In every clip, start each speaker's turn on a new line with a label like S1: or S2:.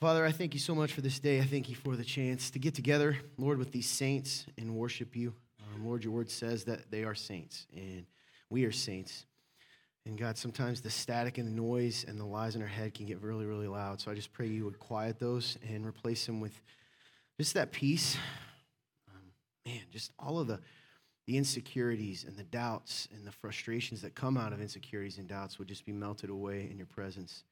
S1: Father, I thank you so much for this day. I thank you for the chance to get together, Lord, with these saints and worship you. Um, Lord, your word says that they are saints, and we are saints. And God, sometimes the static and the noise and the lies in our head can get really, really loud. So I just pray you would quiet those and replace them with just that peace. Um, man, just all of the, the insecurities and the doubts and the frustrations that come out of insecurities and doubts would just be melted away in your presence.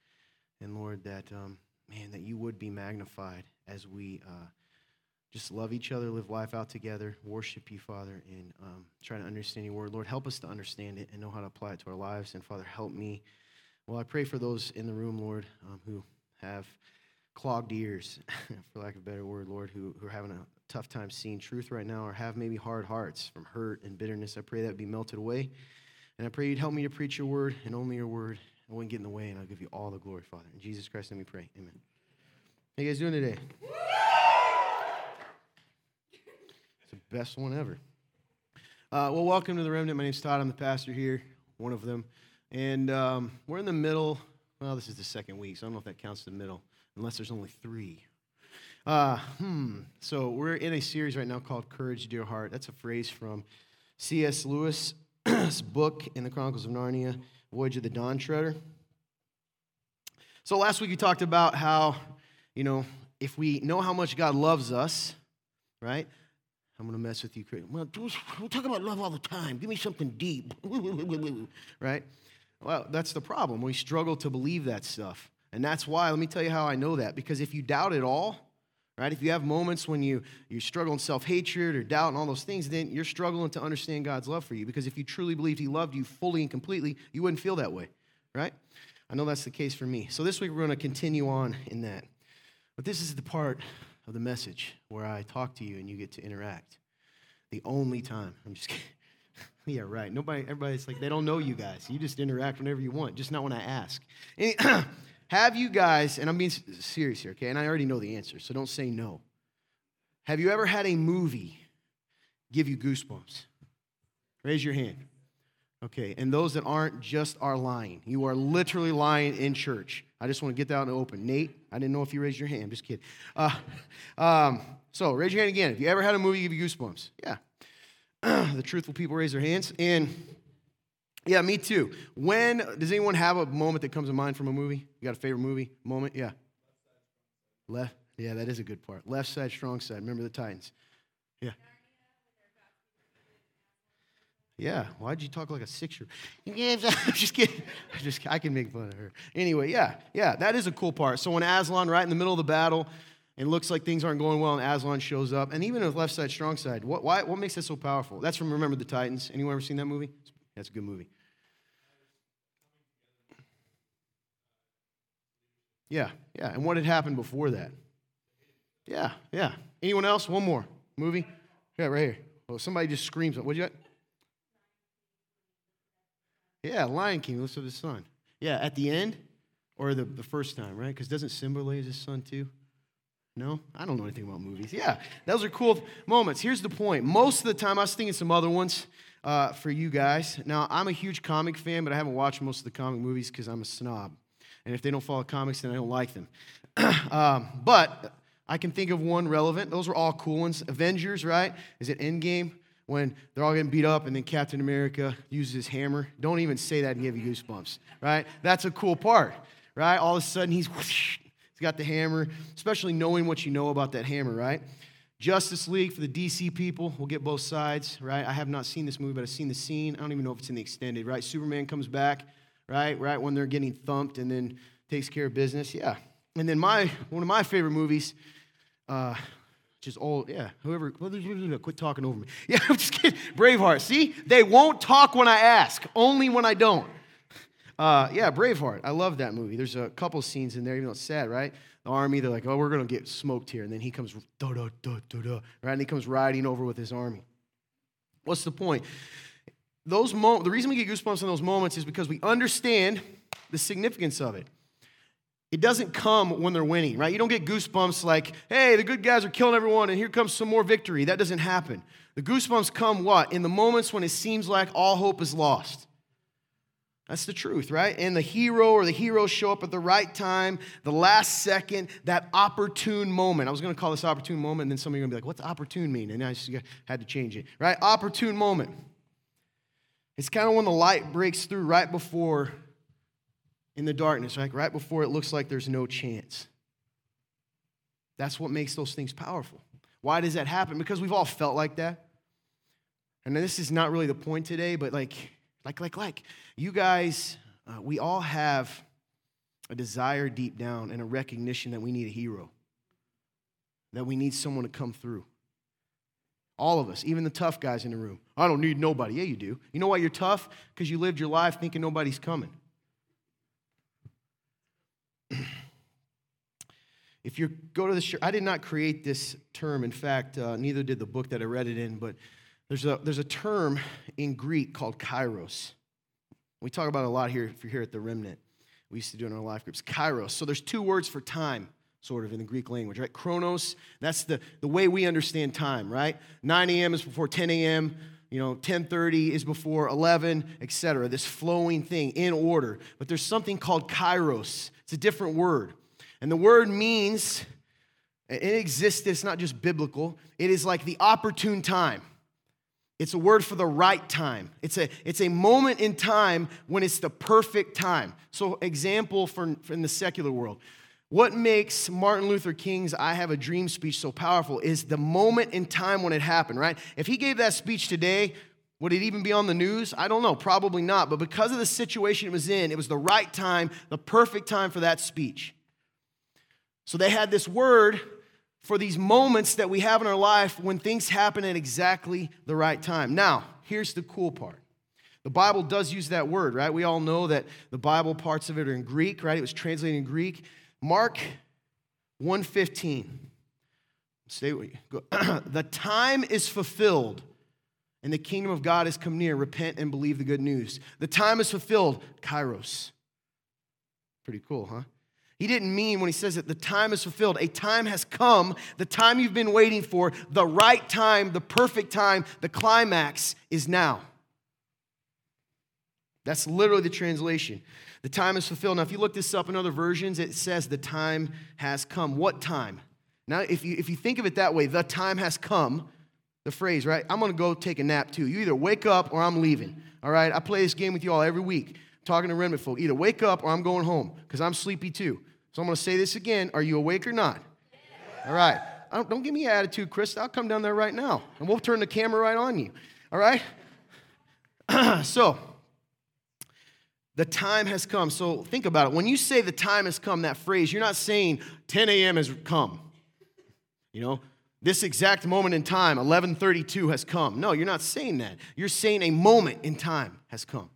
S1: And Lord, that, um, man, that you would be magnified as we uh, just love each other, live life out together, worship you, Father, and um, try to understand your word. Lord, help us to understand it and know how to apply it to our lives. And Father, help me. Well, I pray for those in the room, Lord, um, who have clogged ears, for lack of a better word, Lord, who, who are having a tough time seeing truth right now or have maybe hard hearts from hurt and bitterness. I pray that be melted away. And I pray you'd help me to preach your word and only your word. I won't get in the way, and I'll give you all the glory, Father. In Jesus Christ, let me pray. Amen. How you guys doing today? It's the best one ever. Uh, well, welcome to the Remnant. My name's Todd. I'm the pastor here, one of them. And um, we're in the middle. Well, this is the second week, so I don't know if that counts the middle, unless there's only three. Uh, hmm. So we're in a series right now called Courage, Dear Heart. That's a phrase from C.S. Lewis' book in the Chronicles of Narnia, Voyage of the Dawn Treader. So last week we talked about how, you know, if we know how much God loves us, right? I'm to mess with you. Chris. Well, we talk about love all the time. Give me something deep. right? Well, that's the problem. We struggle to believe that stuff. And that's why, let me tell you how I know that. Because if you doubt it all, right, if you have moments when you, you struggle in self hatred or doubt and all those things, then you're struggling to understand God's love for you. Because if you truly believed He loved you fully and completely, you wouldn't feel that way, right? I know that's the case for me. So this week we're going to continue on in that. But this is the part of the message where I talk to you and you get to interact. The only time. I'm just kidding. yeah, right. Nobody, everybody's like, they don't know you guys. You just interact whenever you want, just not when I ask. have you guys, and I'm being serious here, okay? And I already know the answer, so don't say no. Have you ever had a movie give you goosebumps? Raise your hand. Okay, and those that aren't just are lying. You are literally lying in church. I just want to get that out in the open. Nate, I didn't know if you raised your hand. I'm just kidding. Uh, um, so raise your hand again. If you ever had a movie give you goosebumps, yeah. the truthful people raise their hands. And yeah, me too. When does anyone have a moment that comes to mind from a movie? You got a favorite movie moment? Yeah. Left. Yeah, that is a good part. Left side, strong side. Remember the Titans. Yeah. Yeah, why'd you talk like a six-year? I'm just kidding. I just I can make fun of her. Anyway, yeah, yeah, that is a cool part. So when Aslan, right in the middle of the battle, it looks like things aren't going well, and Aslan shows up, and even with left side, strong side, what why, what makes that so powerful? That's from Remember the Titans. Anyone ever seen that movie? That's a good movie. Yeah, yeah. And what had happened before that? Yeah, yeah. Anyone else? One more movie? Yeah, right here. Well, somebody just screams. What'd you got? Yeah, Lion King, listen to his son. Yeah, at the end or the, the first time, right? Because doesn't Simba lay his son too? No? I don't know anything about movies. Yeah, those are cool moments. Here's the point. Most of the time, I was thinking some other ones uh, for you guys. Now, I'm a huge comic fan, but I haven't watched most of the comic movies because I'm a snob. And if they don't follow comics, then I don't like them. um, but I can think of one relevant. Those were all cool ones. Avengers, right? Is it Endgame? when they're all getting beat up and then Captain America uses his hammer. Don't even say that and give you goosebumps, right? That's a cool part, right? All of a sudden he's whoosh, he's got the hammer, especially knowing what you know about that hammer, right? Justice League for the DC people. We'll get both sides, right? I have not seen this movie, but I've seen the scene. I don't even know if it's in the extended, right? Superman comes back, right? Right when they're getting thumped and then takes care of business. Yeah. And then my one of my favorite movies, uh, just all, yeah, whoever, quit talking over me. Yeah, I'm just kidding. Braveheart. See, they won't talk when I ask, only when I don't. Uh, yeah, Braveheart. I love that movie. There's a couple scenes in there, even though it's sad, right? The army, they're like, oh, we're going to get smoked here. And then he comes, da, right? And he comes riding over with his army. What's the point? Those mo- the reason we get goosebumps in those moments is because we understand the significance of it. It doesn't come when they're winning, right? You don't get goosebumps like, hey, the good guys are killing everyone and here comes some more victory. That doesn't happen. The goosebumps come what? In the moments when it seems like all hope is lost. That's the truth, right? And the hero or the heroes show up at the right time, the last second, that opportune moment. I was going to call this opportune moment, and then some of you are going to be like, what's opportune mean? And I just had to change it, right? Opportune moment. It's kind of when the light breaks through right before in the darkness, right? Right before it looks like there's no chance. That's what makes those things powerful. Why does that happen? Because we've all felt like that. And this is not really the point today, but like, like, like, like, you guys, uh, we all have a desire deep down and a recognition that we need a hero, that we need someone to come through. All of us, even the tough guys in the room. I don't need nobody. Yeah, you do. You know why you're tough? Because you lived your life thinking nobody's coming. if you go to the church, I did not create this term. In fact, uh, neither did the book that I read it in, but there's a, there's a term in Greek called kairos. We talk about a lot here if you're here at the remnant. We used to do in our life groups. Kairos. So there's two words for time, sort of, in the Greek language, right? Chronos, that's the, the way we understand time, right? 9 a.m. is before 10 a.m., you know 10:30 is before 11, etc. This flowing thing in order. But there's something called kairos. It's a different word. And the word means it exists, it's not just biblical. It is like the opportune time. It's a word for the right time. It's a, it's a moment in time when it's the perfect time. So, example for, in the secular world. What makes Martin Luther King's I Have a Dream speech so powerful is the moment in time when it happened, right? If he gave that speech today, would it even be on the news? I don't know, probably not. But because of the situation it was in, it was the right time, the perfect time for that speech. So they had this word for these moments that we have in our life when things happen at exactly the right time. Now, here's the cool part. The Bible does use that word, right? We all know that the Bible parts of it are in Greek, right? It was translated in Greek. Mark 1:15. Stay with you. the time is fulfilled and the kingdom of God has come near. Repent and believe the good news. The time is fulfilled. Kairos. Pretty cool, huh? He didn't mean when he says that the time is fulfilled. A time has come, the time you've been waiting for, the right time, the perfect time, the climax is now. That's literally the translation. The time is fulfilled. Now, if you look this up in other versions, it says the time has come. What time? Now, if you, if you think of it that way, the time has come, the phrase, right? I'm gonna go take a nap too. You either wake up or I'm leaving. All right? I play this game with you all every week, talking to Remnant folk. Either wake up or I'm going home because I'm sleepy too. So I'm going to say this again. Are you awake or not? All right. Don't, don't give me an attitude, Chris. I'll come down there right now and we'll turn the camera right on you. All right? so, the time has come. So, think about it. When you say the time has come, that phrase, you're not saying 10 a.m. has come. You know, this exact moment in time, 1132 has come. No, you're not saying that. You're saying a moment in time has come.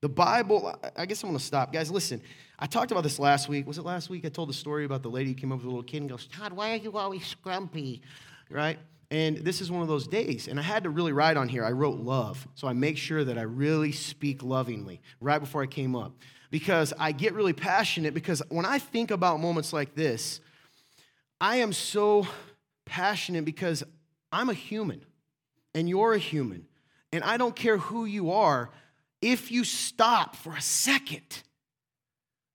S1: The Bible, I guess I'm going to stop. Guys, listen. I talked about this last week. Was it last week? I told the story about the lady who came up with a little kid and goes, Todd, why are you always grumpy? Right? And this is one of those days. And I had to really write on here. I wrote love. So I make sure that I really speak lovingly right before I came up. Because I get really passionate because when I think about moments like this, I am so passionate because I'm a human and you're a human. And I don't care who you are if you stop for a second,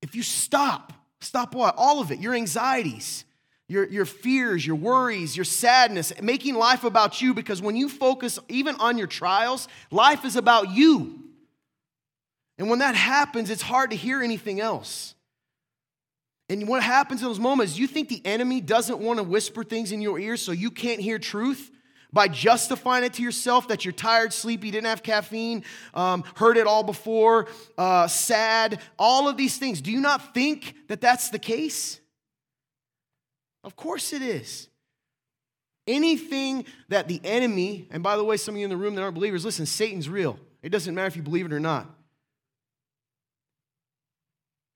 S1: if you stop, stop what? All of it, your anxieties, your, your fears, your worries, your sadness, making life about you, because when you focus even on your trials, life is about you. And when that happens, it's hard to hear anything else. And what happens in those moments, you think the enemy doesn't want to whisper things in your ears so you can't hear truth? by justifying it to yourself that you're tired, sleepy, didn't have caffeine, um, heard it all before, uh, sad, all of these things. Do you not think that that's the case? Of course it is. Anything that the enemy, and by the way, some of you in the room that aren't believers, listen, Satan's real. It doesn't matter if you believe it or not.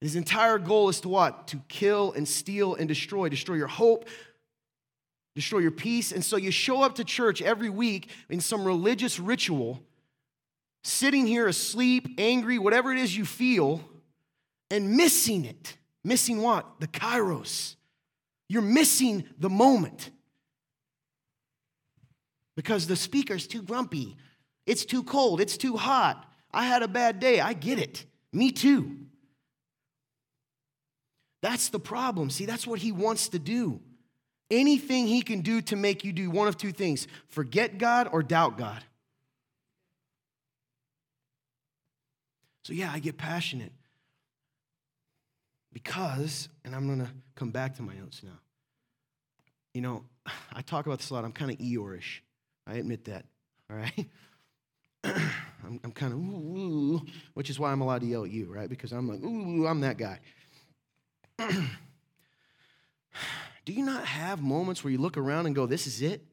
S1: His entire goal is to what? To kill and steal and destroy. Destroy your hope, destroy your peace. And so you show up to church every week in some religious ritual, sitting here asleep, angry, whatever it is you feel, and missing it. Missing what? The kairos. You're missing the moment. Because the speaker's too grumpy. It's too cold. It's too hot. I had a bad day. I get it. Me too. That's the problem. See, that's what he wants to do. Anything he can do to make you do one of two things forget God or doubt God. So, yeah, I get passionate because, and I'm going to come back to my notes now. You know, I talk about this a lot. I'm kind of Eeyore-ish. I admit that. All right? I'm, I'm kind of ooh, which is why I'm allowed to yell at you, right? Because I'm like, ooh, I'm that guy. Do you not have moments where you look around and go, this is it?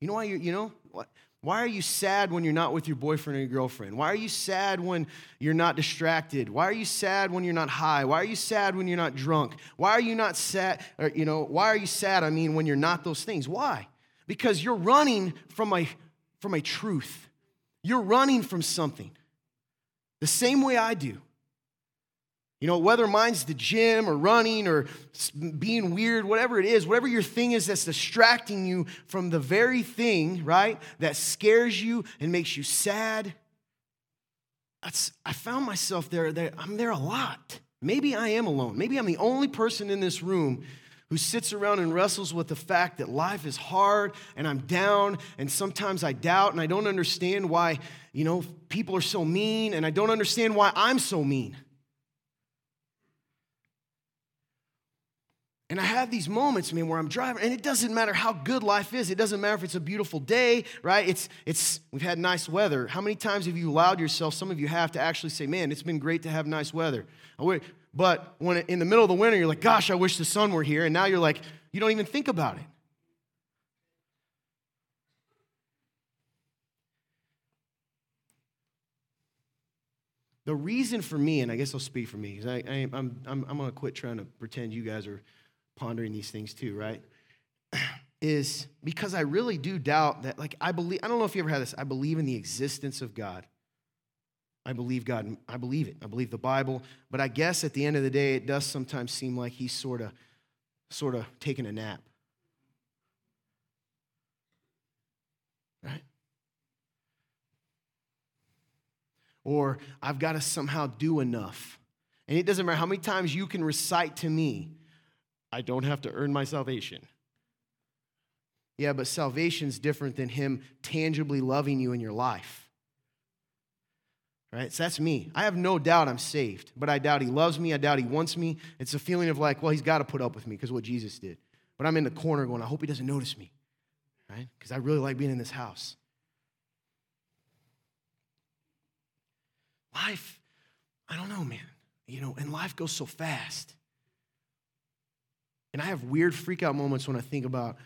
S1: You know why you're, you know, what? Why are you sad when you're not with your boyfriend or your girlfriend? Why are you sad when you're not distracted? Why are you sad when you're not high? Why are you sad when you're not drunk? Why are you not sad, or, you know, why are you sad, I mean, when you're not those things? Why? Because you're running from a, from a truth. You're running from something. The same way I do. You know, whether mine's the gym or running or being weird, whatever it is, whatever your thing is that's distracting you from the very thing, right, that scares you and makes you sad. That's, I found myself there, there. I'm there a lot. Maybe I am alone. Maybe I'm the only person in this room who sits around and wrestles with the fact that life is hard and I'm down and sometimes I doubt and I don't understand why, you know, people are so mean and I don't understand why I'm so mean. And I have these moments, man, where I'm driving, and it doesn't matter how good life is. It doesn't matter if it's a beautiful day, right? It's, it's, we've had nice weather. How many times have you allowed yourself, some of you have, to actually say, man, it's been great to have nice weather? But when in the middle of the winter, you're like, gosh, I wish the sun were here. And now you're like, you don't even think about it. The reason for me, and I guess I'll speak for me, because I, I, I'm, I'm, I'm going to quit trying to pretend you guys are pondering these things too, right? Is because I really do doubt that, like, I believe, I don't know if you ever had this, I believe in the existence of God. I believe God, I believe it. I believe the Bible. But I guess at the end of the day, it does sometimes seem like he's sort of, sort of taking a nap. Right? Or I've got to somehow do enough. And it doesn't matter how many times you can recite to me I don't have to earn my salvation. Yeah, but salvation's different than Him tangibly loving you in your life. Right? So that's me. I have no doubt I'm saved, but I doubt He loves me. I doubt He wants me. It's a feeling of like, well, He's got to put up with me because what Jesus did. But I'm in the corner going, I hope He doesn't notice me. Right? Because I really like being in this house. Life, I don't know, man. You know, and life goes so fast. And I have weird freak out moments when I think about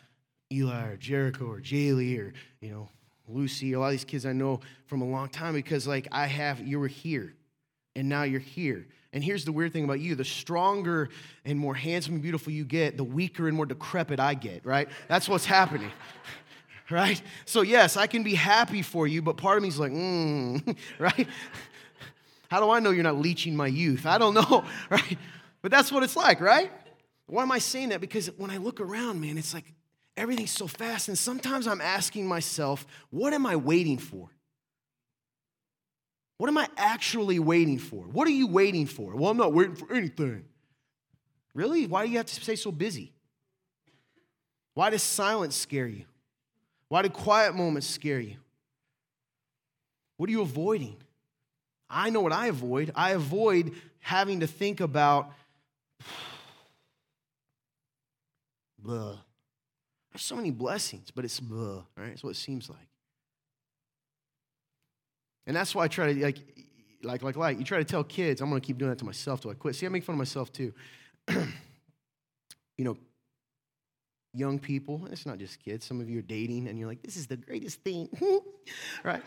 S1: Eli or Jericho or Jaylee or, you know, Lucy, a lot of these kids I know from a long time because, like, I have, you were here and now you're here. And here's the weird thing about you the stronger and more handsome and beautiful you get, the weaker and more decrepit I get, right? That's what's happening. right? So, yes, I can be happy for you, but part of me is like, mm, right? How do I know you're not leeching my youth? I don't know, right? But that's what it's like, right? Why am I saying that? Because when I look around, man, it's like everything's so fast. And sometimes I'm asking myself, what am I waiting for? What am I actually waiting for? What are you waiting for? Well, I'm not waiting for anything. Really? Why do you have to stay so busy? Why does silence scare you? Why do quiet moments scare you? What are you avoiding? I know what I avoid. I avoid having to think about blah. There's so many blessings, but it's blah, right? That's what it seems like. And that's why I try to, like, like, like, like, you try to tell kids, I'm going to keep doing that to myself till I quit. See, I make fun of myself too. you know, young people, it's not just kids, some of you are dating and you're like, this is the greatest thing, right?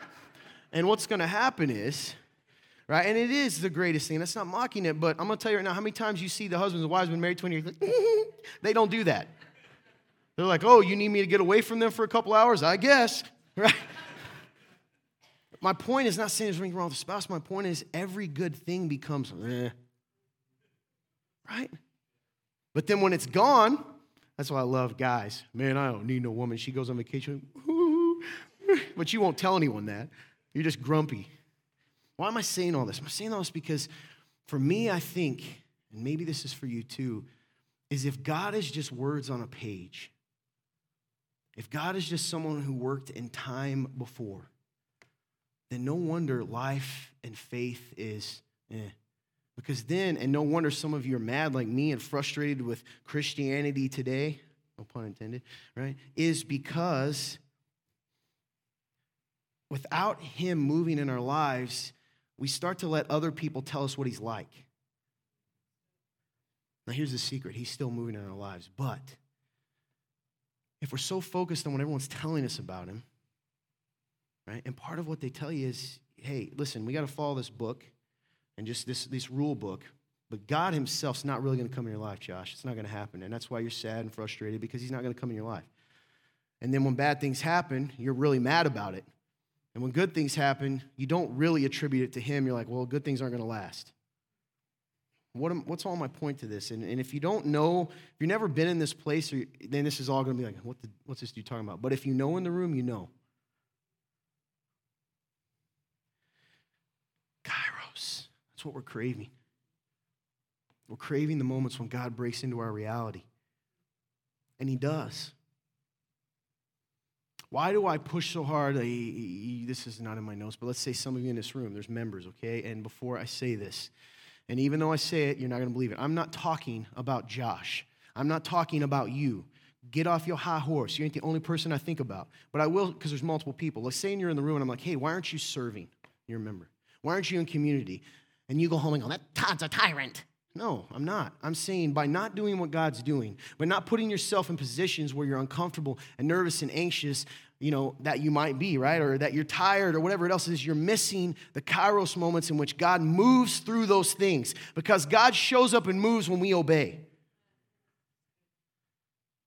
S1: And what's going to happen is, right? And it is the greatest thing. That's not mocking it, but I'm going to tell you right now how many times you see the husbands and wives been married 20 years, like, they don't do that. They're like, oh, you need me to get away from them for a couple hours? I guess, right? My point is not saying there's anything wrong with the spouse. My point is every good thing becomes, eh. right? But then when it's gone, that's why I love guys. Man, I don't need no woman. She goes on vacation, but you won't tell anyone that. You're just grumpy. Why am I saying all this? I'm saying all this because for me, I think, and maybe this is for you too, is if God is just words on a page, if God is just someone who worked in time before, then no wonder life and faith is eh. Because then, and no wonder some of you are mad like me and frustrated with Christianity today, no pun intended, right? Is because without Him moving in our lives, we start to let other people tell us what He's like. Now, here's the secret He's still moving in our lives, but if we're so focused on what everyone's telling us about Him, right? And part of what they tell you is, hey, listen, we got to follow this book and just this, this rule book. But God Himself's not really going to come in your life, Josh. It's not going to happen. And that's why you're sad and frustrated because He's not going to come in your life. And then when bad things happen, you're really mad about it. And when good things happen, you don't really attribute it to Him. You're like, well, good things aren't going to last. What am, what's all my point to this? And, and if you don't know, if you've never been in this place, or, then this is all going to be like, what the, what's this dude talking about? But if you know in the room, you know. Kairos. That's what we're craving. We're craving the moments when God breaks into our reality. And He does. Why do I push so hard? I, this is not in my notes, but let's say some of you in this room, there's members, okay? And before I say this, and even though I say it, you're not going to believe it. I'm not talking about Josh. I'm not talking about you. Get off your high horse. You ain't the only person I think about. But I will, because there's multiple people. Let's say you're in the room and I'm like, hey, why aren't you serving? You're a member. Why aren't you in community? and you go home and go, that Todd's a tyrant. No, I'm not. I'm saying by not doing what God's doing, by not putting yourself in positions where you're uncomfortable and nervous and anxious, you know, that you might be, right? Or that you're tired or whatever it else is, you're missing the kairos moments in which God moves through those things because God shows up and moves when we obey.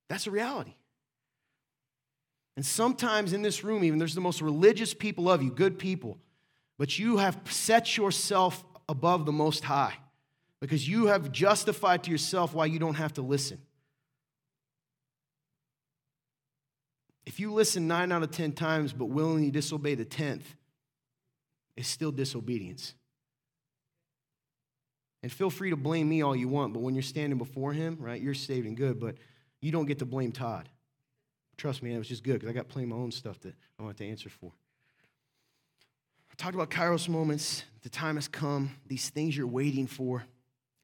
S1: That's a reality. And sometimes in this room, even there's the most religious people of you, good people, but you have set yourself above the Most High because you have justified to yourself why you don't have to listen. If you listen nine out of 10 times but willingly disobey the 10th, it's still disobedience. And feel free to blame me all you want, but when you're standing before him, right, you're saved and good, but you don't get to blame Todd. Trust me, it was just good because I got plenty of my own stuff that I want to answer for I talked about Kairos moments. The time has come. These things you're waiting for.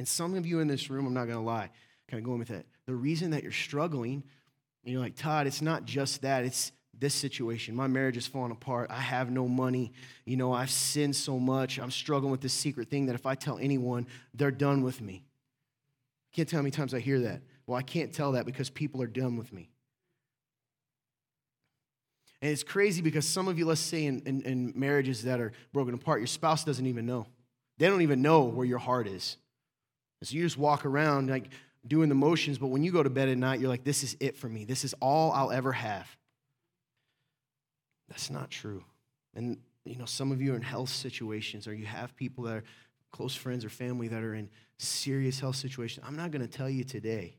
S1: And some of you in this room, I'm not going to lie, kind of going with that. The reason that you're struggling, you're like, Todd, it's not just that. It's this situation. My marriage is falling apart. I have no money. You know, I've sinned so much. I'm struggling with this secret thing that if I tell anyone, they're done with me. Can't tell how many times I hear that. Well, I can't tell that because people are done with me. And it's crazy because some of you, let's say in, in, in, marriages that are broken apart, your spouse doesn't even know. They don't even know where your heart is. And so you just walk around like doing the motions, but when you go to bed at night, you're like, this is it for me. This is all I'll ever have. That's not true. And you know, some of you are in health situations, or you have people that are close friends or family that are in serious health situations. I'm not going to tell you today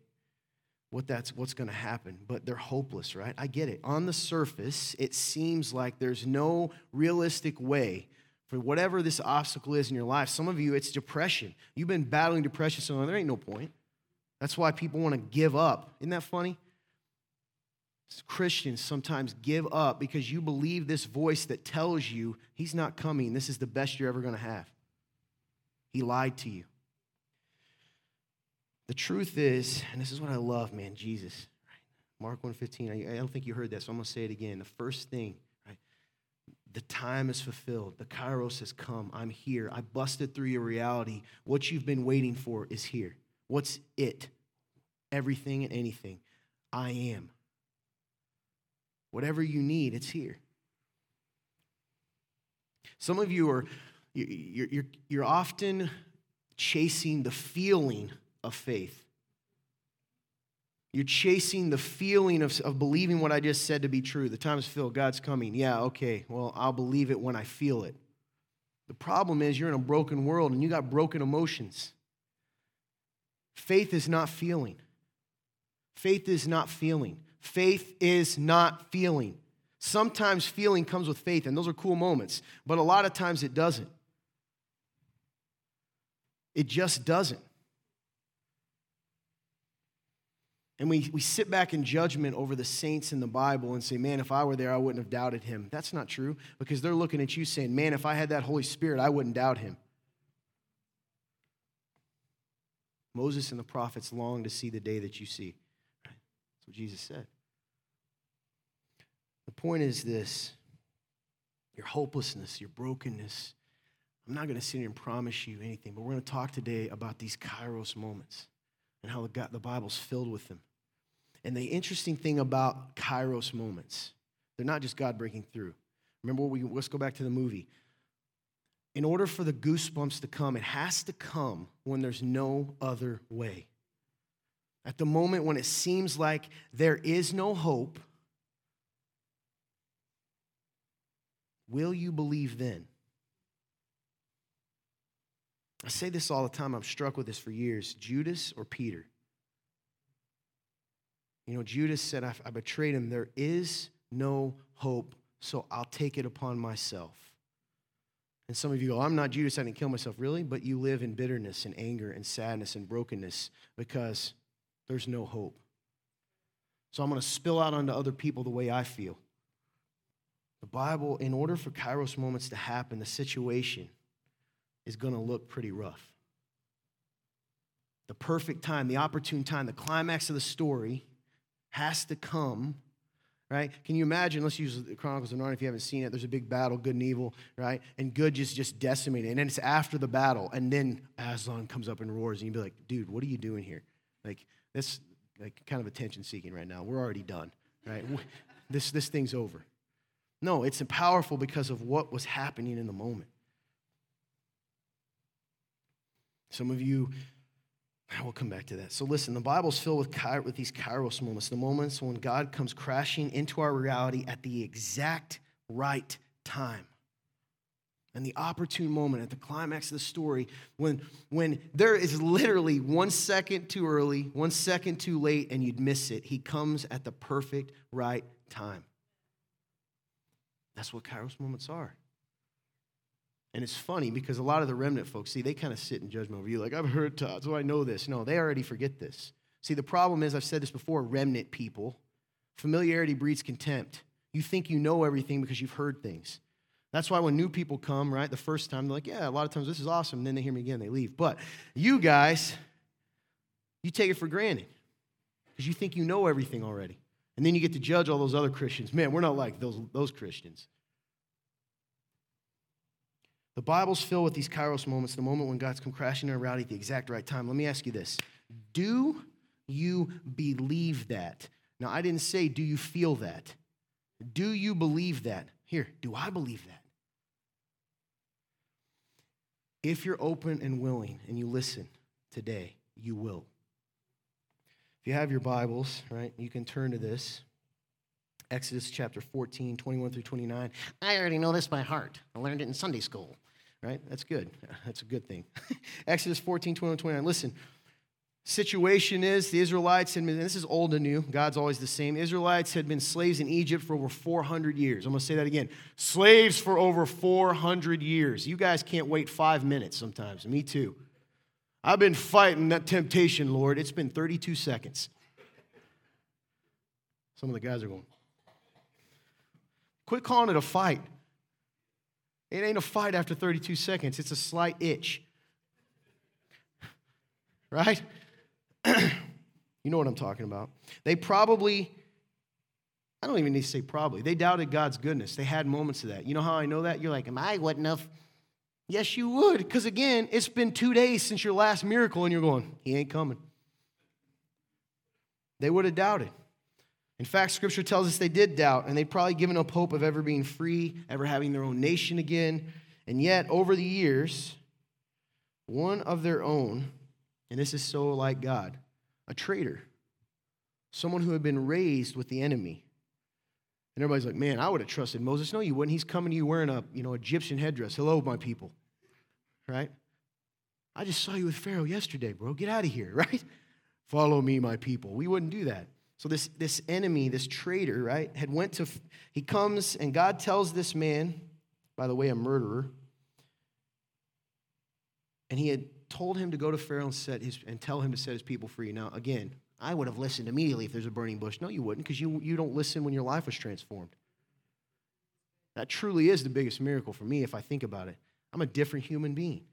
S1: what that's what's going to happen but they're hopeless right i get it on the surface it seems like there's no realistic way for whatever this obstacle is in your life some of you it's depression you've been battling depression so there ain't no point that's why people want to give up isn't that funny christians sometimes give up because you believe this voice that tells you he's not coming this is the best you're ever going to have he lied to you the truth is, and this is what I love, man, Jesus. Mark 1:15. I, don't think you heard that, so I'm gonna say it again. The first thing? The time is fulfilled. The Kairos has come. I'm here. I busted through your reality. What you've been waiting for is here. What's it? Everything and anything. I am. Whatever you need, it's here. Some of you are you're, you're, you're often chasing the feeling of faith. You're chasing the feeling of, of believing what I just said to be true. The time is filled, God's coming. Yeah, okay, well, I'll believe it when I feel it. The problem is you're in a broken world and you got broken emotions. Faith is not feeling. Faith is not feeling. Faith is not feeling. Sometimes feeling comes with faith, and those are cool moments, but a lot of times it doesn't. It just doesn't. And we, we sit back in judgment over the saints in the Bible and say, man, if I were there, I wouldn't have doubted him. That's not true because they're looking at you saying, man, if I had that Holy Spirit, I wouldn't doubt him. Moses and the prophets long to see the day that you see. That's what Jesus said. The point is this your hopelessness, your brokenness. I'm not going to sit here and promise you anything, but we're going to talk today about these kairos moments and how the Bible's filled with them. And the interesting thing about Kairos moments, they're not just God breaking through. Remember, we, let's go back to the movie. In order for the goosebumps to come, it has to come when there's no other way. At the moment when it seems like there is no hope, will you believe then? I say this all the time. I've struck with this for years Judas or Peter? You know, Judas said, I, I betrayed him. There is no hope, so I'll take it upon myself. And some of you go, I'm not Judas, I didn't kill myself. Really? But you live in bitterness and anger and sadness and brokenness because there's no hope. So I'm going to spill out onto other people the way I feel. The Bible, in order for Kairos moments to happen, the situation is going to look pretty rough. The perfect time, the opportune time, the climax of the story has to come, right? Can you imagine? Let's use the Chronicles of Narnia if you haven't seen it. There's a big battle, good and evil, right? And good just just decimated. And then it's after the battle, and then Aslan comes up and roars, and you'd be like, dude, what are you doing here? Like this, like kind of attention seeking right now. We're already done, right? this this thing's over. No, it's powerful because of what was happening in the moment. Some of you We'll come back to that. So listen, the Bible's filled with, with these kairos moments, the moments when God comes crashing into our reality at the exact right time. And the opportune moment at the climax of the story when, when there is literally one second too early, one second too late, and you'd miss it. He comes at the perfect right time. That's what kairos moments are. And it's funny because a lot of the remnant folks, see, they kind of sit in judgment over you, like, I've heard Todd, so oh, I know this. No, they already forget this. See, the problem is, I've said this before remnant people, familiarity breeds contempt. You think you know everything because you've heard things. That's why when new people come, right, the first time, they're like, yeah, a lot of times this is awesome. And then they hear me again, they leave. But you guys, you take it for granted because you think you know everything already. And then you get to judge all those other Christians. Man, we're not like those, those Christians. The Bible's filled with these kairos moments, the moment when God's come crashing in reality at the exact right time. Let me ask you this Do you believe that? Now, I didn't say, Do you feel that? Do you believe that? Here, do I believe that? If you're open and willing and you listen today, you will. If you have your Bibles, right, you can turn to this. Exodus chapter 14, 21 through 29. I already know this by heart. I learned it in Sunday school right? That's good. That's a good thing. Exodus 14, 21, 29. Listen, situation is the Israelites had been, this is old and new, God's always the same. Israelites had been slaves in Egypt for over 400 years. I'm going to say that again. Slaves for over 400 years. You guys can't wait five minutes sometimes. Me too. I've been fighting that temptation, Lord. It's been 32 seconds. Some of the guys are going, quit calling it a fight. It ain't a fight after 32 seconds, it's a slight itch. Right? you know what I'm talking about. They probably, I don't even need to say probably, they doubted God's goodness. They had moments of that. You know how I know that? You're like, Am I wouldn't? Yes, you would. Because again, it's been two days since your last miracle, and you're going, He ain't coming. They would have doubted. In fact, scripture tells us they did doubt, and they'd probably given up hope of ever being free, ever having their own nation again. And yet, over the years, one of their own, and this is so like God, a traitor, someone who had been raised with the enemy. And everybody's like, man, I would have trusted Moses. No, you wouldn't. He's coming to you wearing a you know Egyptian headdress. Hello, my people. Right? I just saw you with Pharaoh yesterday, bro. Get out of here, right? Follow me, my people. We wouldn't do that. So this, this enemy, this traitor, right, had went to, he comes and God tells this man, by the way, a murderer, and he had told him to go to Pharaoh and, set his, and tell him to set his people free. Now, again, I would have listened immediately if there's a burning bush. No, you wouldn't, because you, you don't listen when your life was transformed. That truly is the biggest miracle for me if I think about it. I'm a different human being.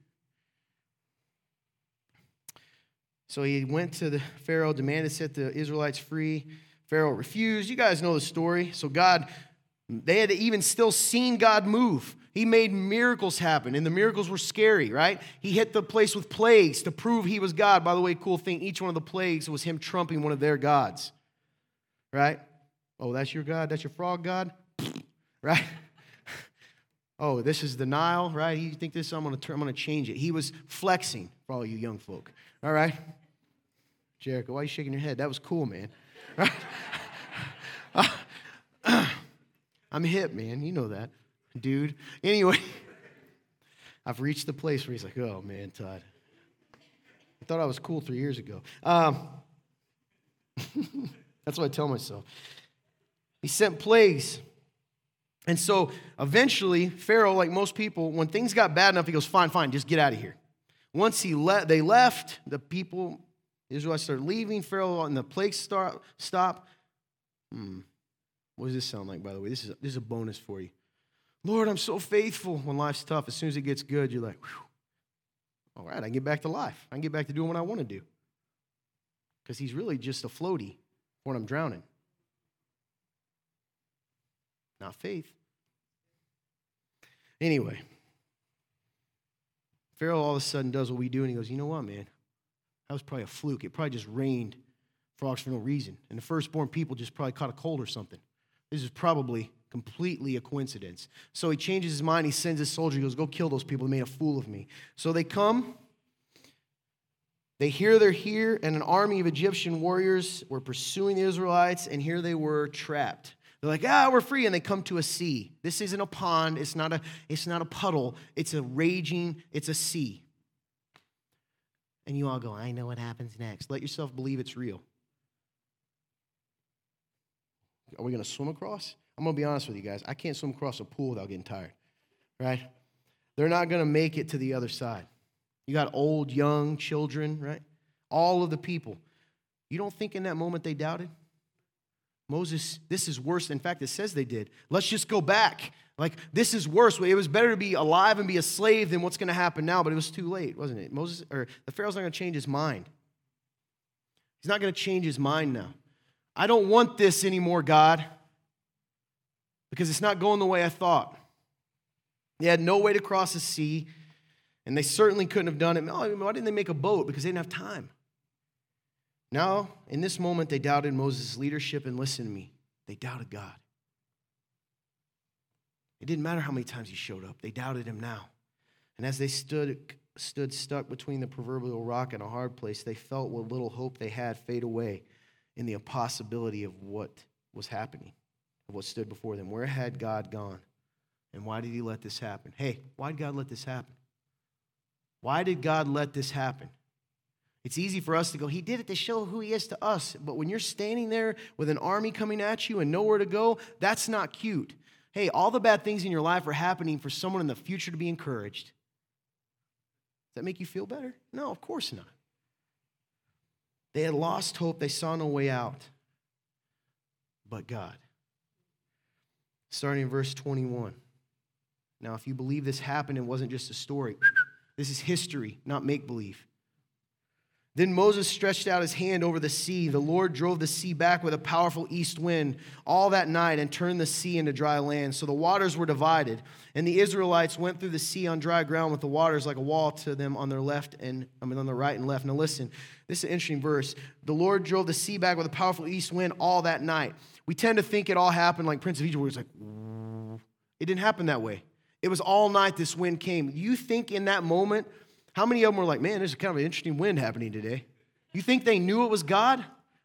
S1: So he went to the Pharaoh, demanded to set the Israelites free. Pharaoh refused. You guys know the story. So God, they had even still seen God move. He made miracles happen, and the miracles were scary, right? He hit the place with plagues to prove he was God. By the way, cool thing, each one of the plagues was him trumping one of their gods, right? Oh, that's your God? That's your frog God? right? Oh, this is the Nile, right? You think this? I'm gonna turn, I'm gonna change it. He was flexing for all you young folk. All right? Jericho, why are you shaking your head? That was cool, man. I'm hip, man. You know that, dude. Anyway, I've reached the place where he's like, oh, man, Todd. I thought I was cool three years ago. Um, that's what I tell myself. He sent plagues. And so eventually, Pharaoh, like most people, when things got bad enough, he goes, fine, fine, just get out of here. Once he le- they left, the people Israelites start leaving. Pharaoh and the plagues start, stop. Hmm. What does this sound like, by the way? This is, this is a bonus for you. Lord, I'm so faithful when life's tough. As soon as it gets good, you're like, all right, I can get back to life. I can get back to doing what I want to do. Because he's really just a floaty when I'm drowning. Not faith. Anyway, Pharaoh all of a sudden does what we do, and he goes, You know what, man? That was probably a fluke. It probably just rained frogs for no reason. And the firstborn people just probably caught a cold or something. This is probably completely a coincidence. So he changes his mind. He sends his soldier. He goes, Go kill those people. They made a fool of me. So they come. They hear they're here, and an army of Egyptian warriors were pursuing the Israelites, and here they were trapped. They're like, ah, we're free, and they come to a sea. This isn't a pond. It's not a. It's not a puddle. It's a raging. It's a sea and you all go, I know what happens next. Let yourself believe it's real. Are we going to swim across? I'm going to be honest with you guys. I can't swim across a pool without getting tired, right? They're not going to make it to the other side. You got old, young, children, right? All of the people. You don't think in that moment they doubted? Moses, this is worse. In fact, it says they did. Let's just go back. Like, this is worse. It was better to be alive and be a slave than what's going to happen now, but it was too late, wasn't it? Moses, or the Pharaoh's not going to change his mind. He's not going to change his mind now. I don't want this anymore, God, because it's not going the way I thought. They had no way to cross the sea, and they certainly couldn't have done it. Oh, why didn't they make a boat? Because they didn't have time. Now, in this moment, they doubted Moses' leadership, and listen to me, they doubted God. It didn't matter how many times he showed up, they doubted him now. And as they stood, stood stuck between the proverbial rock and a hard place, they felt what little hope they had fade away in the impossibility of what was happening, of what stood before them. Where had God gone? And why did he let this happen? Hey, why did God let this happen? Why did God let this happen? It's easy for us to go, He did it to show who He is to us. But when you're standing there with an army coming at you and nowhere to go, that's not cute hey, all the bad things in your life are happening for someone in the future to be encouraged. Does that make you feel better? No, of course not. They had lost hope, they saw no way out. But God. Starting in verse 21. Now, if you believe this happened, it wasn't just a story. This is history, not make believe. Then Moses stretched out his hand over the sea. The Lord drove the sea back with a powerful east wind all that night and turned the sea into dry land. So the waters were divided, and the Israelites went through the sea on dry ground with the waters like a wall to them on their left and I mean on the right and left. Now listen, this is an interesting verse. The Lord drove the sea back with a powerful east wind all that night. We tend to think it all happened like Prince of Egypt, where it's like, it didn't happen that way. It was all night this wind came. You think in that moment how many of them were like, man, there's kind of an interesting wind happening today? You think they knew it was God?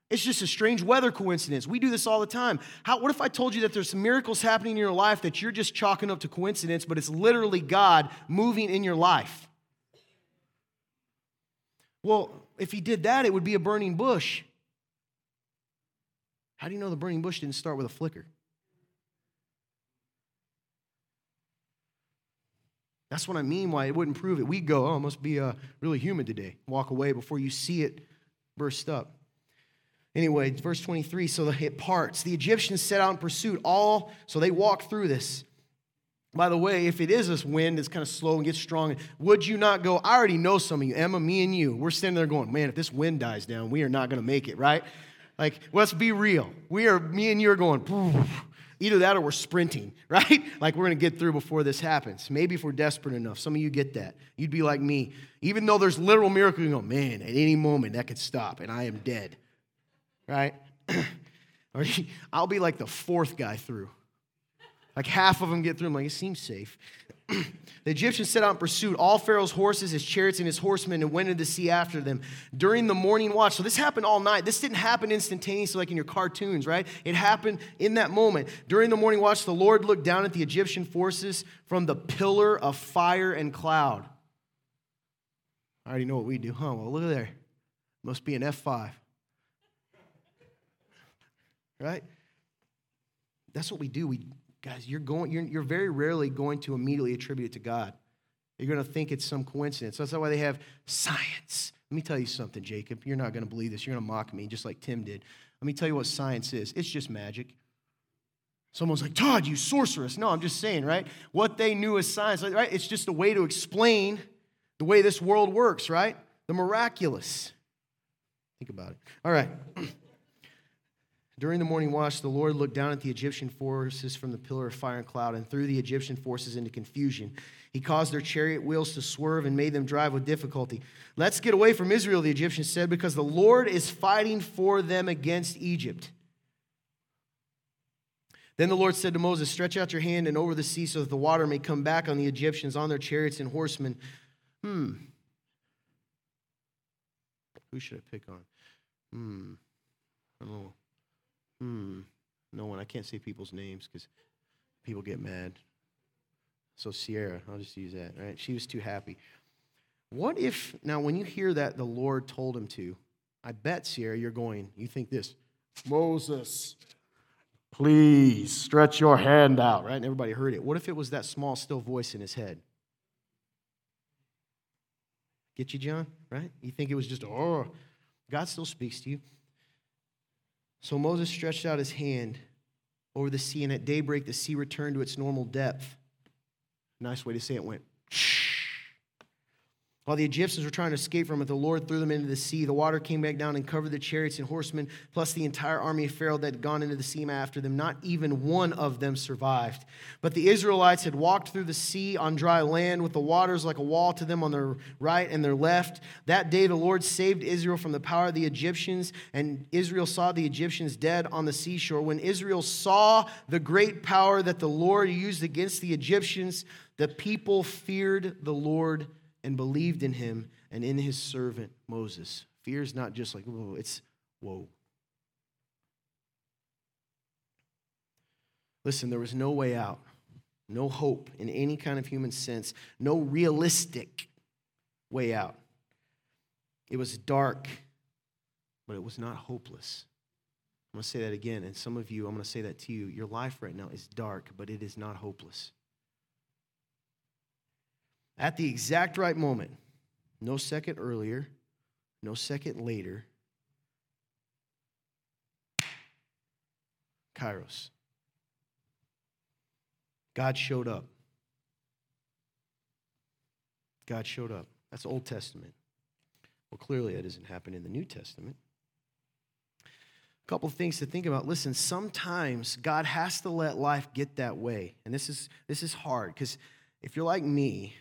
S1: It's just a strange weather coincidence. We do this all the time. How, what if I told you that there's some miracles happening in your life that you're just chalking up to coincidence, but it's literally God moving in your life? Well, if he did that, it would be a burning bush. How do you know the burning bush didn't start with a flicker? That's what I mean why it wouldn't prove it. We go, oh, it must be uh, really humid today. Walk away before you see it burst up. Anyway, verse 23 so it parts. The Egyptians set out in pursuit, all, so they walk through this. By the way, if it is this wind that's kind of slow and gets strong, would you not go? I already know some of you, Emma, me, and you. We're standing there going, man, if this wind dies down, we are not going to make it, right? Like, let's be real. We are, me and you are going, either that or we're sprinting, right? Like, we're to get through before this happens. Maybe if we're desperate enough. Some of you get that. You'd be like me. Even though there's literal miracle, you go, man, at any moment that could stop and I am dead, right? or I'll be like the fourth guy through. Like half of them get through. I'm like, it seems safe. the Egyptians set out in pursuit, all Pharaoh's horses, his chariots, and his horsemen, and went into the sea after them during the morning watch. So this happened all night. This didn't happen instantaneously like in your cartoons, right? It happened in that moment. During the morning watch, the Lord looked down at the Egyptian forces from the pillar of fire and cloud. I already know what we do, huh? Well, look at there. Must be an F5. Right? That's what we do. We Guys, you're, going, you're, you're very rarely going to immediately attribute it to God. You're going to think it's some coincidence. That's why they have science. Let me tell you something, Jacob. You're not going to believe this. You're going to mock me just like Tim did. Let me tell you what science is it's just magic. Someone's like, Todd, you sorceress. No, I'm just saying, right? What they knew as science, right? It's just a way to explain the way this world works, right? The miraculous. Think about it. All right. During the morning watch, the Lord looked down at the Egyptian forces from the pillar of fire and cloud and threw the Egyptian forces into confusion. He caused their chariot wheels to swerve and made them drive with difficulty. Let's get away from Israel, the Egyptians said, because the Lord is fighting for them against Egypt. Then the Lord said to Moses, Stretch out your hand and over the sea so that the water may come back on the Egyptians, on their chariots and horsemen. Hmm. Who should I pick on? Hmm. I don't know. Hmm, no one. I can't say people's names because people get mad. So Sierra, I'll just use that, right? She was too happy. What if, now when you hear that the Lord told him to, I bet, Sierra, you're going, you think this, Moses, please stretch your hand out, right? And everybody heard it. What if it was that small, still voice in his head? Get you, John? Right? You think it was just, oh, God still speaks to you. So Moses stretched out his hand over the sea, and at daybreak, the sea returned to its normal depth. Nice way to say it went. While the Egyptians were trying to escape from it, the Lord threw them into the sea. The water came back down and covered the chariots and horsemen, plus the entire army of Pharaoh that had gone into the sea after them. Not even one of them survived. But the Israelites had walked through the sea on dry land, with the waters like a wall to them on their right and their left. That day the Lord saved Israel from the power of the Egyptians, and Israel saw the Egyptians dead on the seashore. When Israel saw the great power that the Lord used against the Egyptians, the people feared the Lord and believed in him and in his servant Moses. Fear is not just like, whoa, it's whoa. Listen, there was no way out, no hope in any kind of human sense, no realistic way out. It was dark, but it was not hopeless. I'm going to say that again, and some of you, I'm going to say that to you. Your life right now is dark, but it is not hopeless. At the exact right moment, no second earlier, no second later, Kairos. God showed up. God showed up. That's Old Testament. Well, clearly that doesn't happen in the New Testament. A couple things to think about. Listen, sometimes God has to let life get that way. And this is this is hard because if you're like me,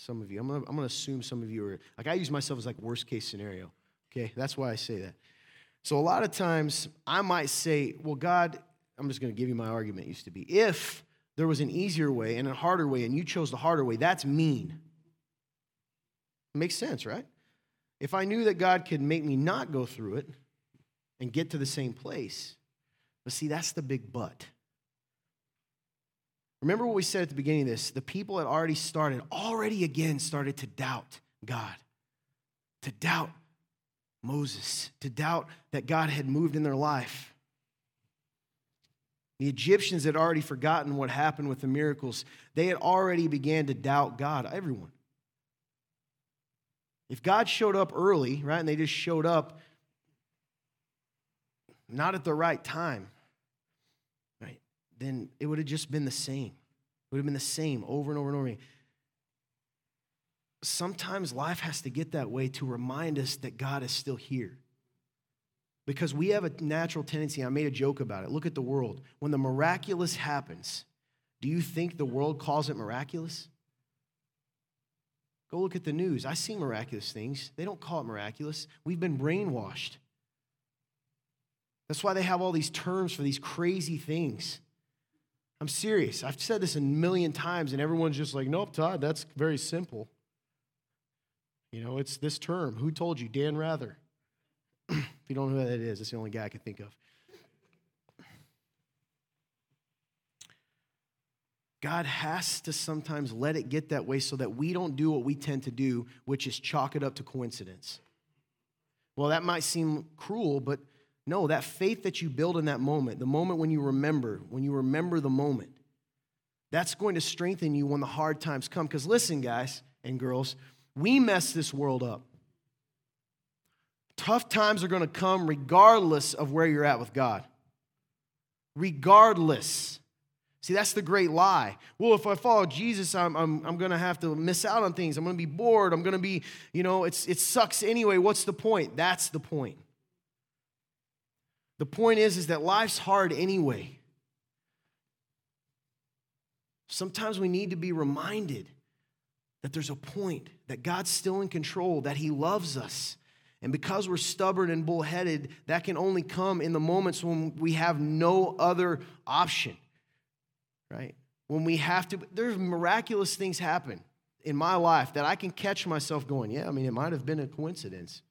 S1: some of you. I'm gonna, I'm gonna assume some of you are like I use myself as like worst case scenario. Okay, that's why I say that. So a lot of times I might say, well, God, I'm just gonna give you my argument used to be. If there was an easier way and a harder way, and you chose the harder way, that's mean. Makes sense, right? If I knew that God could make me not go through it and get to the same place, but see, that's the big but. Remember what we said at the beginning of this? The people had already started, already again started to doubt God, to doubt Moses, to doubt that God had moved in their life. The Egyptians had already forgotten what happened with the miracles. They had already began to doubt God, everyone. If God showed up early, right, and they just showed up not at the right time, then it would have just been the same. It would have been the same over and over and over again. Sometimes life has to get that way to remind us that God is still here. Because we have a natural tendency, I made a joke about it. Look at the world. When the miraculous happens, do you think the world calls it miraculous? Go look at the news. I see miraculous things. They don't call it miraculous. We've been brainwashed. That's why they have all these terms for these crazy things. I'm serious. I've said this a million times, and everyone's just like, nope, Todd, that's very simple. You know, it's this term. Who told you? Dan Rather. if you don't know who that is, that's the only guy I can think of. God has to sometimes let it get that way so that we don't do what we tend to do, which is chalk it up to coincidence. Well, that might seem cruel, but no, that faith that you build in that moment, the moment when you remember, when you remember the moment, that's going to strengthen you when the hard times come. Because listen, guys and girls, we mess this world up. Tough times are going to come regardless of where you're at with God. Regardless. See, that's the great lie. Well, if I follow Jesus, I'm, I'm, I'm going to have to miss out on things. I'm going to be bored. I'm going to be, you know, it's, it sucks anyway. What's the point? That's the point. The point is, is that life's hard anyway. Sometimes we need to be reminded that there's a point, that God's still in control, that He loves us. And because we're stubborn and bullheaded, that can only come in the moments when we have no other option right? When we have to, there's miraculous things happen in my life that I can catch myself going, yeah, I mean, it might have been a coincidence.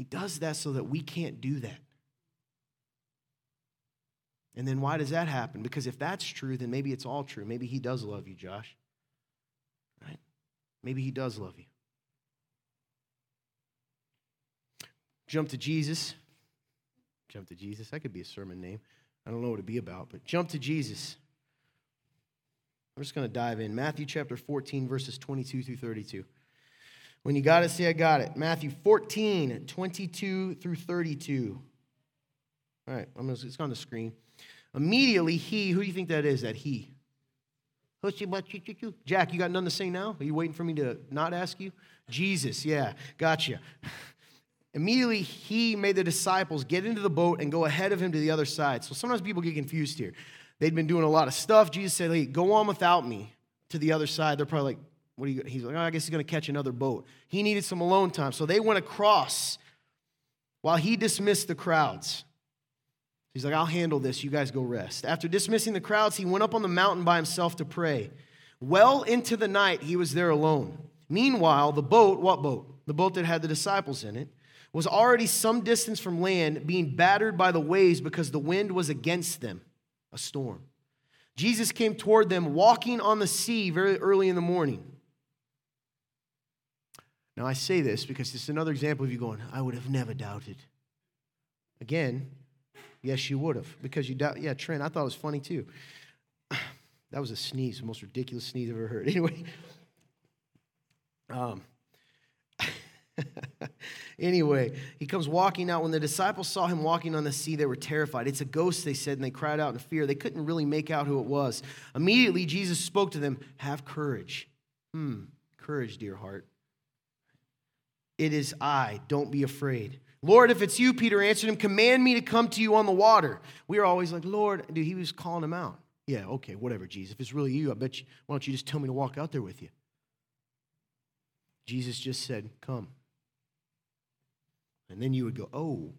S1: He does that so that we can't do that. And then why does that happen? Because if that's true, then maybe it's all true. Maybe he does love you, Josh. Right? Maybe he does love you. Jump to Jesus. Jump to Jesus. That could be a sermon name. I don't know what it'd be about, but jump to Jesus. I'm just going to dive in. Matthew chapter 14, verses 22 through 32. When you got it, say, I got it. Matthew 14, 22 through 32. All right, I'm gonna, it's on the screen. Immediately, he, who do you think that is, that he? Jack, you got nothing to say now? Are you waiting for me to not ask you? Jesus, yeah, gotcha. Immediately, he made the disciples get into the boat and go ahead of him to the other side. So sometimes people get confused here. They'd been doing a lot of stuff. Jesus said, Hey, go on without me to the other side. They're probably like, What you? He's like, oh, I guess he's going to catch another boat. He needed some alone time. So they went across while he dismissed the crowds. He's like, I'll handle this. You guys go rest. After dismissing the crowds, he went up on the mountain by himself to pray. Well into the night, he was there alone. Meanwhile, the boat, what boat? The boat that had the disciples in it was already some distance from land, being battered by the waves because the wind was against them, a storm. Jesus came toward them walking on the sea very early in the morning. Now, I say this because it's another example of you going, I would have never doubted. Again, yes, you would have, because you doubt. Yeah, Trent, I thought it was funny too. That was a sneeze, the most ridiculous sneeze I've ever heard. Anyway, um, anyway, he comes walking out. When the disciples saw him walking on the sea, they were terrified. It's a ghost, they said, and they cried out in fear. They couldn't really make out who it was. Immediately, Jesus spoke to them Have courage. Hmm, courage, dear heart. It is I. Don't be afraid. Lord, if it's you, Peter answered him, command me to come to you on the water. We are always like, Lord, dude, he was calling him out. Yeah, okay, whatever, Jesus. If it's really you, I bet you, why don't you just tell me to walk out there with you? Jesus just said, Come. And then you would go, oh.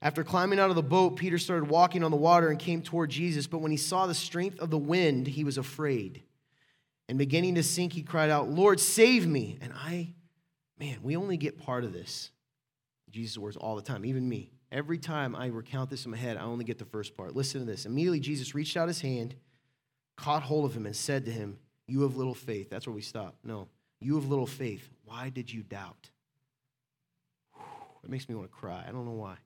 S1: After climbing out of the boat, Peter started walking on the water and came toward Jesus. But when he saw the strength of the wind, he was afraid. And beginning to sink, he cried out, Lord, save me. And I, man, we only get part of this. Jesus' words all the time, even me. Every time I recount this in my head, I only get the first part. Listen to this. Immediately, Jesus reached out his hand, caught hold of him, and said to him, You have little faith. That's where we stop. No, you have little faith. Why did you doubt? It makes me want to cry. I don't know why.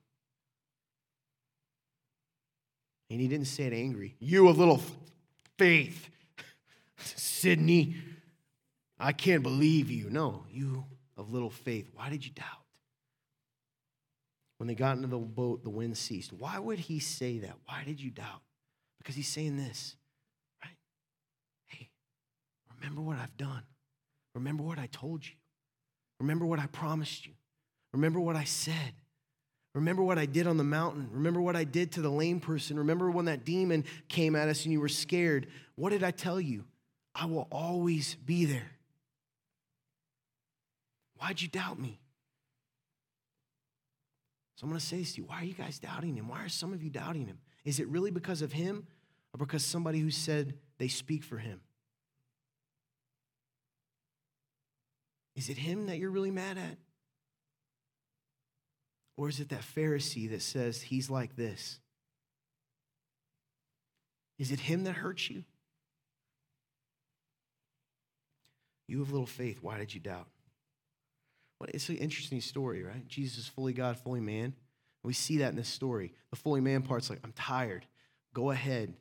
S1: And he didn't say it angry. You have little faith, Sydney, I can't believe you. No, you of little faith. Why did you doubt? When they got into the boat, the wind ceased. Why would he say that? Why did you doubt? Because he's saying this, right? Hey, remember what I've done. Remember what I told you. Remember what I promised you. Remember what I said. Remember what I did on the mountain. Remember what I did to the lame person. Remember when that demon came at us and you were scared. What did I tell you? I will always be there. Why'd you doubt me? So I'm going to say this to you. Why are you guys doubting him? Why are some of you doubting him? Is it really because of him or because somebody who said they speak for him? Is it him that you're really mad at? Or is it that Pharisee that says he's like this? Is it him that hurts you? You have little faith. Why did you doubt? It's an interesting story, right? Jesus is fully God, fully man. We see that in this story. The fully man part's like, I'm tired. Go ahead.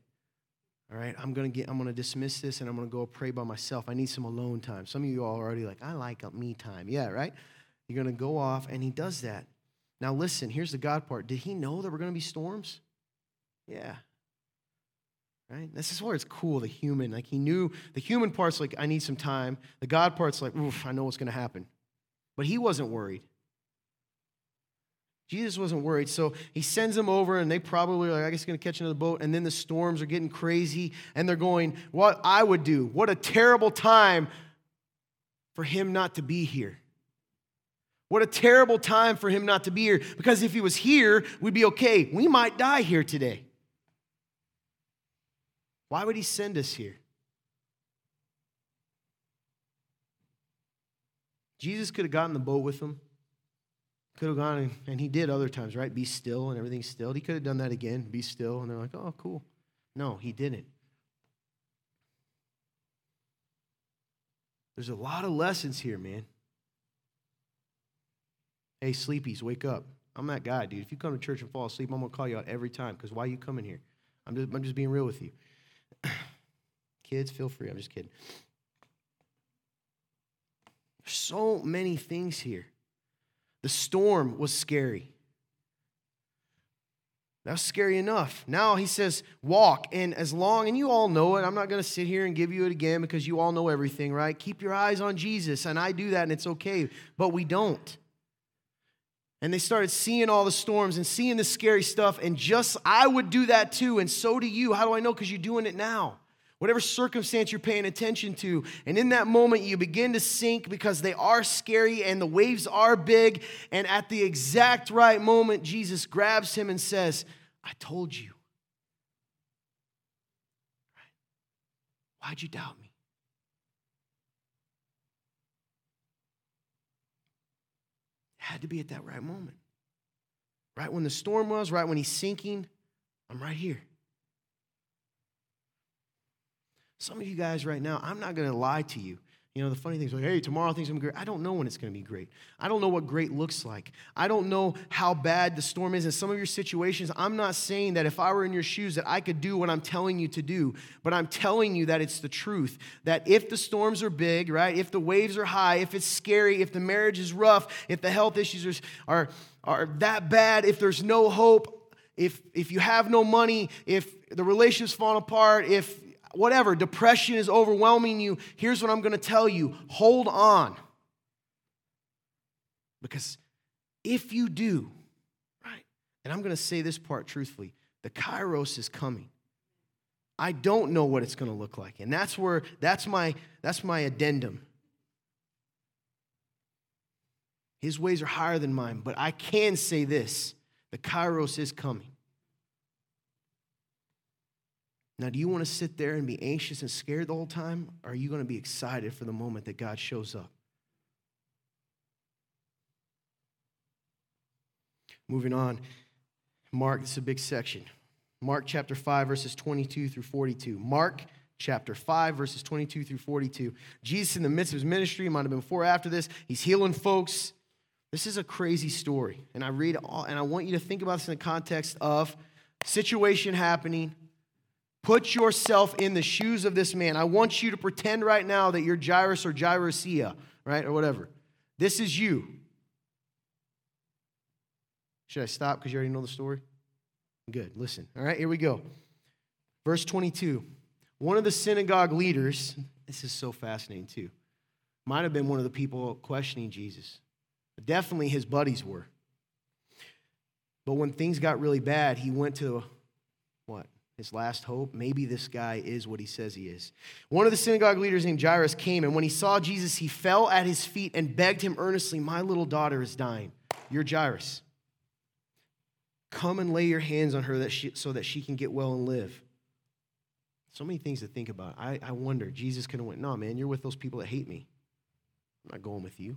S1: All right, I'm gonna get. I'm gonna dismiss this, and I'm gonna go pray by myself. I need some alone time. Some of you are already like, I like me time. Yeah, right. You're gonna go off, and he does that. Now, listen, here's the God part. Did he know there were to be storms? Yeah. Right? This is where it's cool, the human. Like he knew the human part's like, I need some time. The God part's like, oof, I know what's to happen. But he wasn't worried. Jesus wasn't worried. So he sends them over, and they probably are like, I guess, going to catch another boat. And then the storms are getting crazy, and they're going, What I would do. What a terrible time for him not to be here. What a terrible time for him not to be here because if he was here, we'd be okay. We might die here today. Why would he send us here? Jesus could have gotten the boat with them. Could have gone, and he did other times, right? Be still and everything's still. He could have done that again, be still. And they're like, oh, cool. No, he didn't. There's a lot of lessons here, man. Hey, sleepies, wake up. I'm that guy, dude. If you come to church and fall asleep, I'm going to call you out every time because why are you coming here? I'm just, I'm just being real with you. Kids, feel free. I'm just kidding. So many things here. The storm was scary. That was scary enough. Now he says, walk. And as long, and you all know it, I'm not going to sit here and give you it again because you all know everything, right? Keep your eyes on Jesus. And I do that and it's okay, but we don't. And they started seeing all the storms and seeing the scary stuff. And just, I would do that too. And so do you. How do I know? Because you're doing it now. Whatever circumstance you're paying attention to. And in that moment, you begin to sink because they are scary and the waves are big. And at the exact right moment, Jesus grabs him and says, I told you. Why'd you doubt me? Had to be at that right moment. Right when the storm was, right when he's sinking, I'm right here. Some of you guys right now, I'm not going to lie to you. You know, the funny thing is like, hey, tomorrow things are going to be great. I don't know when it's going to be great. I don't know what great looks like. I don't know how bad the storm is. In some of your situations, I'm not saying that if I were in your shoes that I could do what I'm telling you to do, but I'm telling you that it's the truth. That if the storms are big, right? If the waves are high, if it's scary, if the marriage is rough, if the health issues are, are, are that bad, if there's no hope, if, if you have no money, if the relationship's falling apart, if whatever, depression is overwhelming you, here's what I'm going to tell you hold on. Because if you do, right, and I'm going to say this part truthfully the kairos is coming. I don't know what it's going to look like. And that's where, that's my, that's my addendum. His ways are higher than mine, but I can say this the kairos is coming. Now, do you want to sit there and be anxious and scared the whole time? Or are you going to be excited for the moment that God shows up? Moving on, Mark, this is a big section. Mark chapter 5, verses 22 through 42. Mark chapter 5, verses 22 through 42. Jesus, in the midst of his ministry, might have been before after this, he's healing folks. This is a crazy story. And I read all, and I want you to think about this in the context of situation happening. Put yourself in the shoes of this man. I want you to pretend right now that you're Jairus or Jairusia, right? Or whatever. This is you. Should I stop because you already know the story? Good. Listen. All right, here we go. Verse 22. One of the synagogue leaders, this is so fascinating too, might have been one of the people questioning Jesus. Definitely his buddies were. But when things got really bad, he went to what? His last hope. Maybe this guy is what he says he is. One of the synagogue leaders named Jairus came, and when he saw Jesus, he fell at his feet and begged him earnestly, My little daughter is dying. You're Jairus. Come and lay your hands on her that she, so that she can get well and live. So many things to think about. I, I wonder, Jesus could have went, No, man, you're with those people that hate me. I'm not going with you.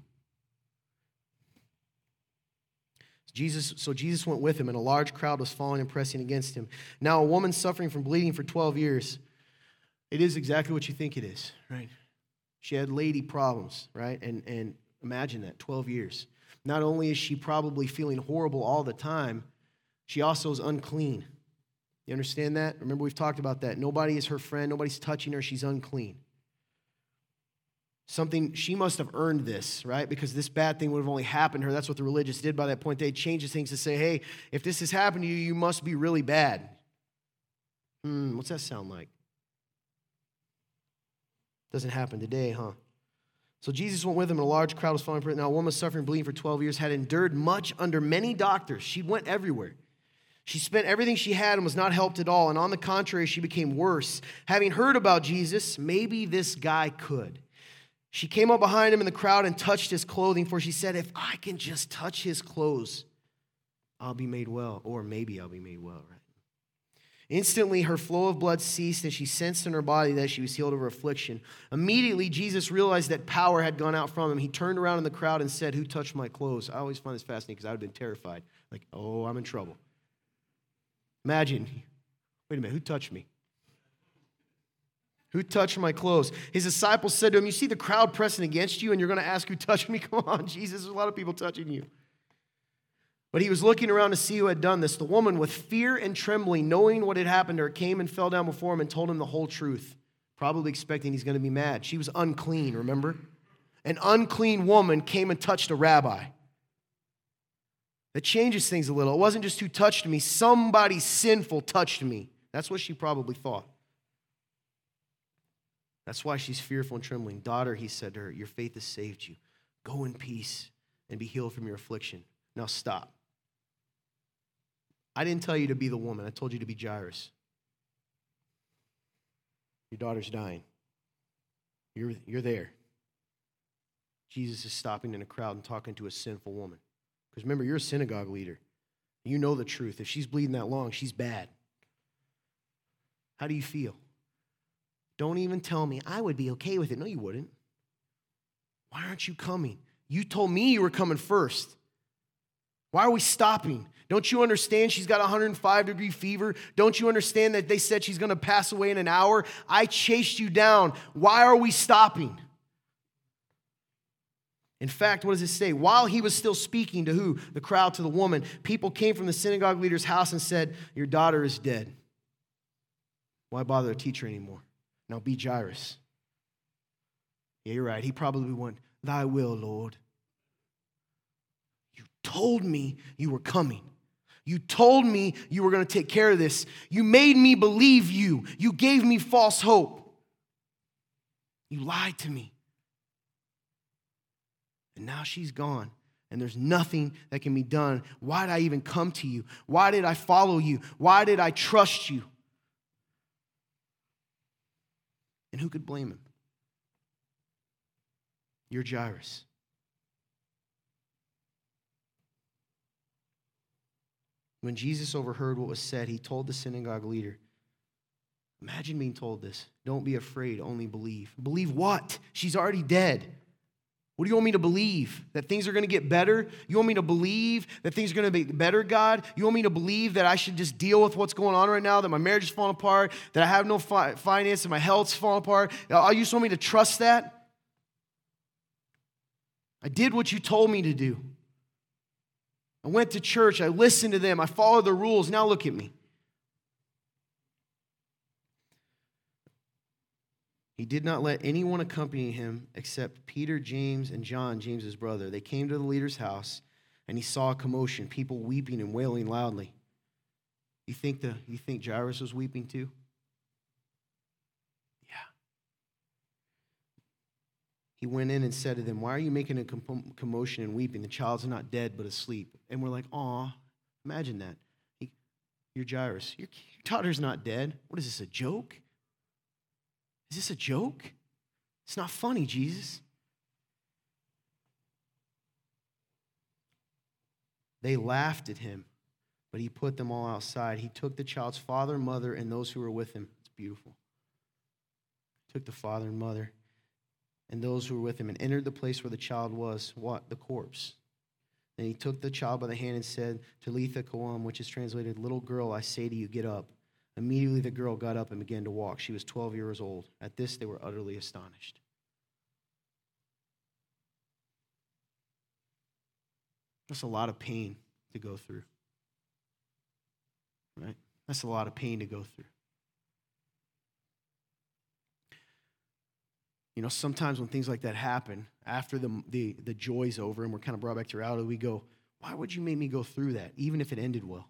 S1: Jesus, so Jesus went with him, and a large crowd was following and pressing against him. Now, a woman suffering from bleeding for 12 years, it is exactly what you think it is, right? She had lady problems, right? And, and imagine that 12 years. Not only is she probably feeling horrible all the time, she also is unclean. You understand that? Remember, we've talked about that. Nobody is her friend, nobody's touching her, she's unclean. Something, she must have earned this, right? Because this bad thing would have only happened to her. That's what the religious did by that point. They changed things to say, hey, if this has happened to you, you must be really bad. Hmm, what's that sound like? Doesn't happen today, huh? So Jesus went with him, and a large crowd was following him. Now, a woman suffering bleeding for 12 years had endured much under many doctors. She went everywhere. She spent everything she had and was not helped at all. And on the contrary, she became worse. Having heard about Jesus, maybe this guy could. She came up behind him in the crowd and touched his clothing, for she said, If I can just touch his clothes, I'll be made well. Or maybe I'll be made well, right? Instantly, her flow of blood ceased, and she sensed in her body that she was healed of her affliction. Immediately, Jesus realized that power had gone out from him. He turned around in the crowd and said, Who touched my clothes? I always find this fascinating because I would have been terrified. Like, oh, I'm in trouble. Imagine, wait a minute, who touched me? Who touched my clothes? His disciples said to him, You see the crowd pressing against you, and you're going to ask who touched me? Come on, Jesus, there's a lot of people touching you. But he was looking around to see who had done this. The woman, with fear and trembling, knowing what had happened to her, came and fell down before him and told him the whole truth, probably expecting he's going to be mad. She was unclean, remember? An unclean woman came and touched a rabbi. That changes things a little. It wasn't just who touched me, somebody sinful touched me. That's what she probably thought. That's why she's fearful and trembling. Daughter, he said to her, Your faith has saved you. Go in peace and be healed from your affliction. Now stop. I didn't tell you to be the woman, I told you to be Jairus. Your daughter's dying. You're, you're there. Jesus is stopping in a crowd and talking to a sinful woman. Because remember, you're a synagogue leader. You know the truth. If she's bleeding that long, she's bad. How do you feel? Don't even tell me. I would be okay with it. No, you wouldn't. Why aren't you coming? You told me you were coming first. Why are we stopping? Don't you understand she's got 105 degree fever? Don't you understand that they said she's going to pass away in an hour? I chased you down. Why are we stopping? In fact, what does it say? While he was still speaking to who? The crowd, to the woman, people came from the synagogue leader's house and said, Your daughter is dead. Why bother a teacher anymore? Now be Jairus. Yeah, you're right. He probably went, Thy will, Lord. You told me you were coming. You told me you were going to take care of this. You made me believe you. You gave me false hope. You lied to me. And now she's gone, and there's nothing that can be done. Why did I even come to you? Why did I follow you? Why did I trust you? And who could blame him? You're Jairus. When Jesus overheard what was said, he told the synagogue leader, Imagine being told this. Don't be afraid, only believe. Believe what? She's already dead. What do you want me to believe? That things are going to get better? You want me to believe that things are going to be better, God? You want me to believe that I should just deal with what's going on right now, that my marriage is falling apart, that I have no fi- finance, and my health's falling apart? Uh, you just want me to trust that? I did what you told me to do. I went to church. I listened to them. I followed the rules. Now look at me. He did not let anyone accompany him except Peter, James, and John, James's brother. They came to the leader's house, and he saw a commotion, people weeping and wailing loudly. You think the you think Jairus was weeping too? Yeah. He went in and said to them, "Why are you making a commotion and weeping? The child's not dead but asleep." And we're like, "Aw, imagine that. He, you're Jairus. Your, your daughter's not dead. What is this? A joke?" Is this a joke? It's not funny, Jesus. They laughed at him, but he put them all outside. He took the child's father, mother, and those who were with him. It's beautiful. Took the father and mother and those who were with him and entered the place where the child was. What? The corpse. Then he took the child by the hand and said, Talitha koum, which is translated, Little girl, I say to you, get up. Immediately the girl got up and began to walk. She was 12 years old. At this, they were utterly astonished. That's a lot of pain to go through. Right? That's a lot of pain to go through. You know, sometimes when things like that happen, after the, the, the joy's over and we're kind of brought back to reality, we go, why would you make me go through that, even if it ended well?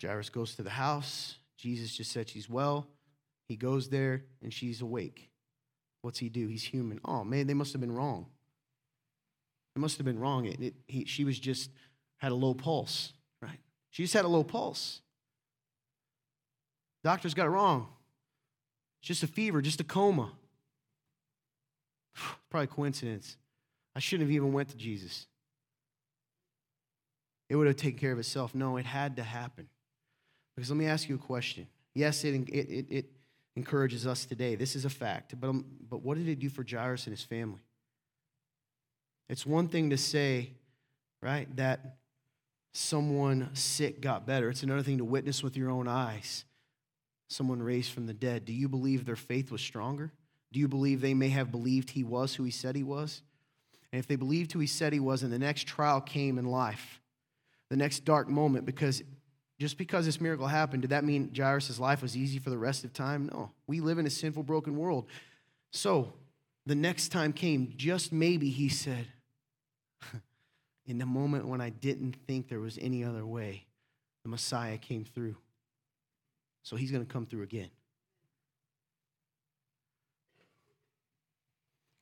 S1: Jairus goes to the house. Jesus just said she's well. He goes there and she's awake. What's he do? He's human. Oh, man, they must have been wrong. It must have been wrong. It, it, he, she was just had a low pulse, right? She just had a low pulse. Doctors got it wrong. It's just a fever, just a coma. Probably coincidence. I shouldn't have even went to Jesus. It would have taken care of itself. No, it had to happen. Because let me ask you a question. Yes, it, it, it, encourages us today. This is a fact. But, um, but what did it do for Jairus and his family? It's one thing to say, right, that someone sick got better. It's another thing to witness with your own eyes someone raised from the dead. Do you believe their faith was stronger? Do you believe they may have believed he was who he said he was? And if they believed who he said he was, and the next trial came in life, the next dark moment, because just because this miracle happened, did that mean Jairus' life was easy for the rest of time? No. We live in a sinful, broken world. So the next time came, just maybe he said, In the moment when I didn't think there was any other way, the Messiah came through. So he's going to come through again.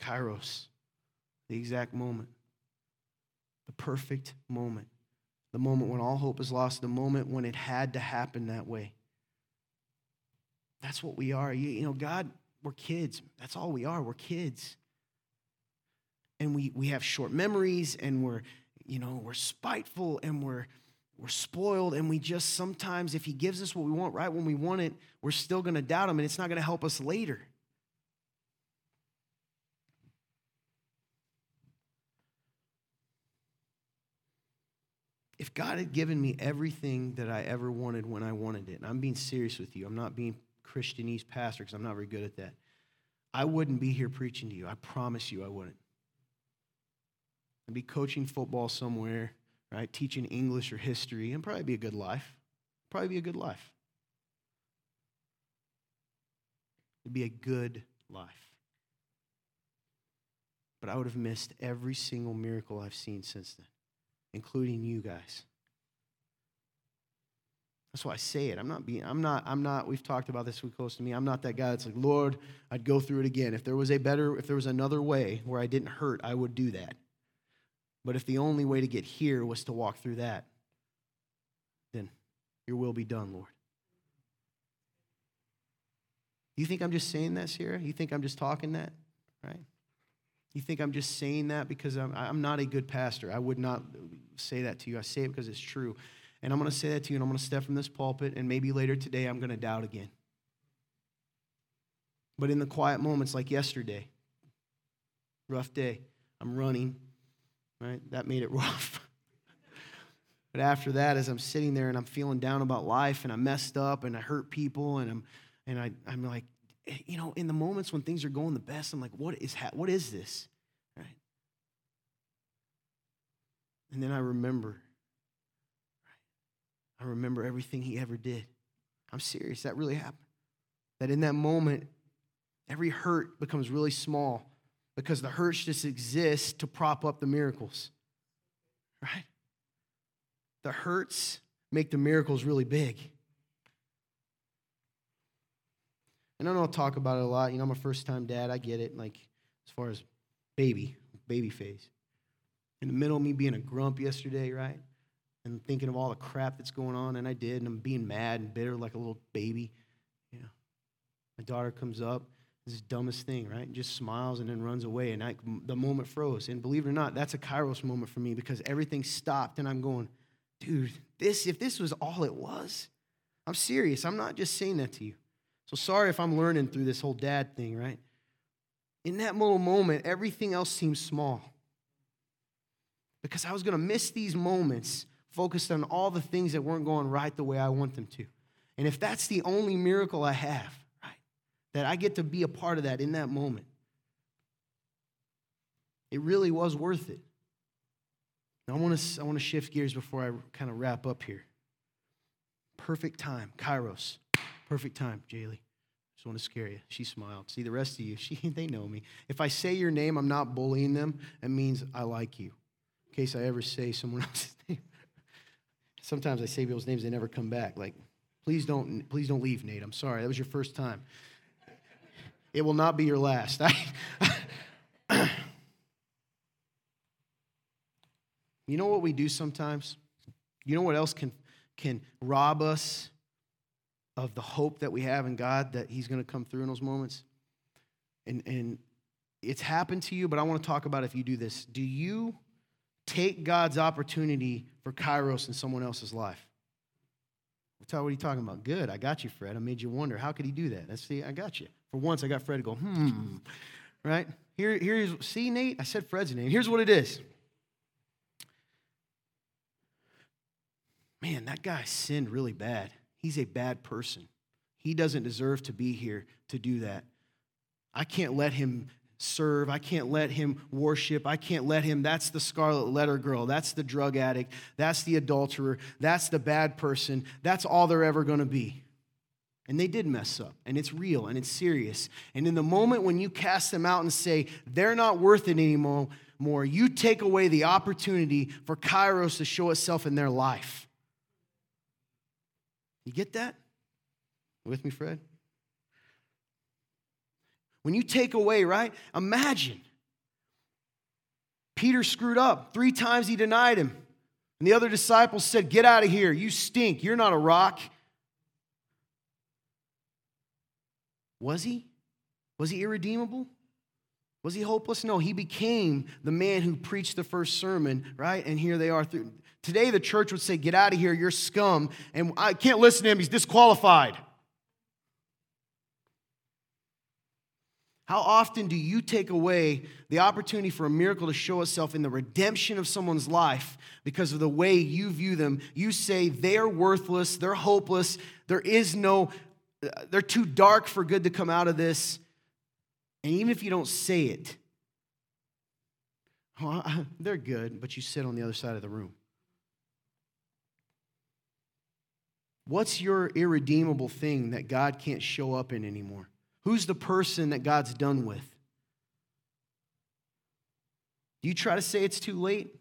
S1: Kairos, the exact moment, the perfect moment the moment when all hope is lost, the moment when it had to happen that way. That's what we are. You, you know, God, we're kids. That's all we are. We're kids. And we, we have short memories and we're, you know, we're spiteful and we're, we're spoiled and we just sometimes if he gives us what we want right when we want it we're still going to doubt him and it's not going to help us later if God had given me everything that I ever wanted when I wanted it, and I'm being serious with you, I'm not being Christianese pastor because I'm not very good at that. I wouldn't be here preaching to you. I promise you I wouldn't. I'd be coaching football somewhere, right? Teaching English or history, and probably be a good life. Probably be a good life. It'd be a good life. But I would have missed every single miracle I've seen since then including you guys. That's why I say it. I'm not being, I'm not, I'm not, we've talked about this week close to me. I'm not that guy that's like, Lord, I'd go through it again. If there was a better, if there was another way where I didn't hurt, I would do that. But if the only way to get here was to walk through that, then your will be done, Lord. You think I'm just saying that, Sarah? You think I'm just talking that? Right? You think I'm just saying that because I'm, I'm not a good pastor. I would not say that to you. I say it because it's true. And I'm going to say that to you, and I'm going to step from this pulpit, and maybe later today I'm going to doubt again. But in the quiet moments like yesterday, rough day, I'm running, right? That made it rough. but after that, as I'm sitting there and I'm feeling down about life and I messed up and I hurt people and I'm, and I, I'm like, you know, in the moments when things are going the best, I'm like, what is, ha- what is this? Right? And then I remember, I remember everything he ever did. I'm serious. That really happened. That in that moment, every hurt becomes really small because the hurts just exist to prop up the miracles. Right? The hurts make the miracles really big. And I I'll talk about it a lot. You know, I'm a first time dad. I get it. Like, as far as baby, baby phase. In the middle of me being a grump yesterday, right? And thinking of all the crap that's going on, and I did, and I'm being mad and bitter like a little baby. You know, my daughter comes up, this is the dumbest thing, right? And just smiles and then runs away. And I, the moment froze. And believe it or not, that's a kairos moment for me because everything stopped. And I'm going, dude, this, if this was all it was, I'm serious. I'm not just saying that to you. So sorry if I'm learning through this whole dad thing, right? In that little moment, everything else seems small. Because I was going to miss these moments focused on all the things that weren't going right the way I want them to. And if that's the only miracle I have, right, that I get to be a part of that in that moment. It really was worth it. Now, I want to I want to shift gears before I kind of wrap up here. Perfect time, Kairos. Perfect time, Jaylee. Just want to scare you. She smiled. See, the rest of you, she, they know me. If I say your name, I'm not bullying them. It means I like you. In case I ever say someone else's name. Sometimes I say people's names, they never come back. Like, please don't, please don't leave, Nate. I'm sorry. That was your first time. It will not be your last. you know what we do sometimes? You know what else can, can rob us of the hope that we have in God that He's going to come through in those moments? And, and it's happened to you, but I want to talk about if you do this. Do you take God's opportunity for kairos in someone else's life? What are you talking about? Good. I got you, Fred. I made you wonder. How could he do that? Let's see, I got you. For once, I got Fred to go, hmm. Right? Here, here's, see, Nate? I said Fred's name. Here's what it is. Man, that guy sinned really bad. He's a bad person. He doesn't deserve to be here to do that. I can't let him serve. I can't let him worship. I can't let him. That's the scarlet letter girl. That's the drug addict. That's the adulterer. That's the bad person. That's all they're ever going to be. And they did mess up, and it's real and it's serious. And in the moment when you cast them out and say, they're not worth it anymore, more, you take away the opportunity for Kairos to show itself in their life. You get that? With me, Fred? When you take away, right? Imagine. Peter screwed up. Three times he denied him. And the other disciples said, Get out of here. You stink. You're not a rock. Was he? Was he irredeemable? Was he hopeless? No, he became the man who preached the first sermon, right? And here they are. Today, the church would say, Get out of here, you're scum. And I can't listen to him, he's disqualified. How often do you take away the opportunity for a miracle to show itself in the redemption of someone's life because of the way you view them? You say they're worthless, they're hopeless, there is no, they're too dark for good to come out of this. And even if you don't say it, well, they're good, but you sit on the other side of the room. What's your irredeemable thing that God can't show up in anymore? Who's the person that God's done with? Do you try to say it's too late?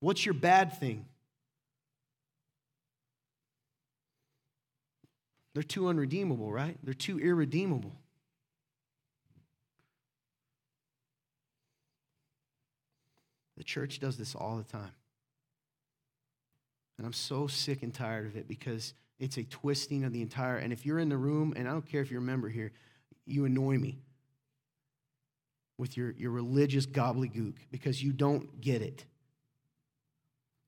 S1: What's your bad thing? They're too unredeemable, right? They're too irredeemable. The church does this all the time. And I'm so sick and tired of it because it's a twisting of the entire. And if you're in the room, and I don't care if you're a member here, you annoy me with your, your religious gobbledygook because you don't get it.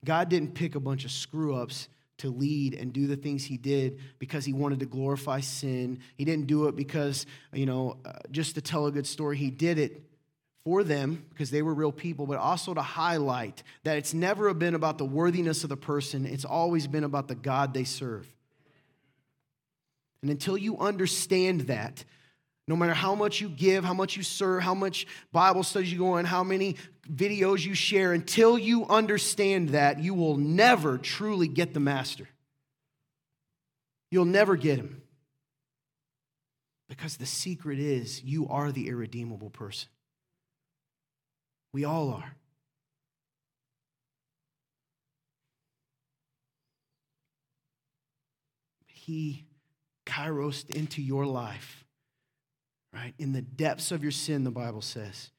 S1: God didn't pick a bunch of screw ups to lead and do the things he did because he wanted to glorify sin. He didn't do it because, you know, uh, just to tell a good story. He did it for them because they were real people, but also to highlight that it's never been about the worthiness of the person, it's always been about the God they serve. And until you understand that, no matter how much you give, how much you serve, how much Bible studies you go on, how many videos you share, until you understand that, you will never truly get the master. You'll never get him. Because the secret is you are the irredeemable person. We all are. He kairos into your life, right? In the depths of your sin, the Bible says.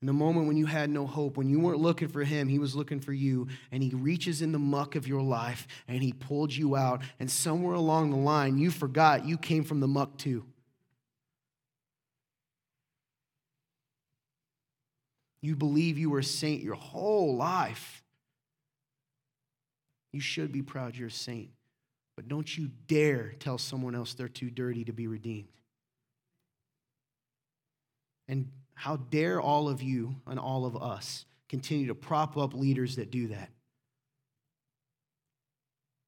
S1: In the moment when you had no hope, when you weren't looking for him, he was looking for you. And he reaches in the muck of your life and he pulled you out. And somewhere along the line, you forgot you came from the muck too. You believe you were a saint your whole life. You should be proud you're a saint. But don't you dare tell someone else they're too dirty to be redeemed. And how dare all of you and all of us continue to prop up leaders that do that?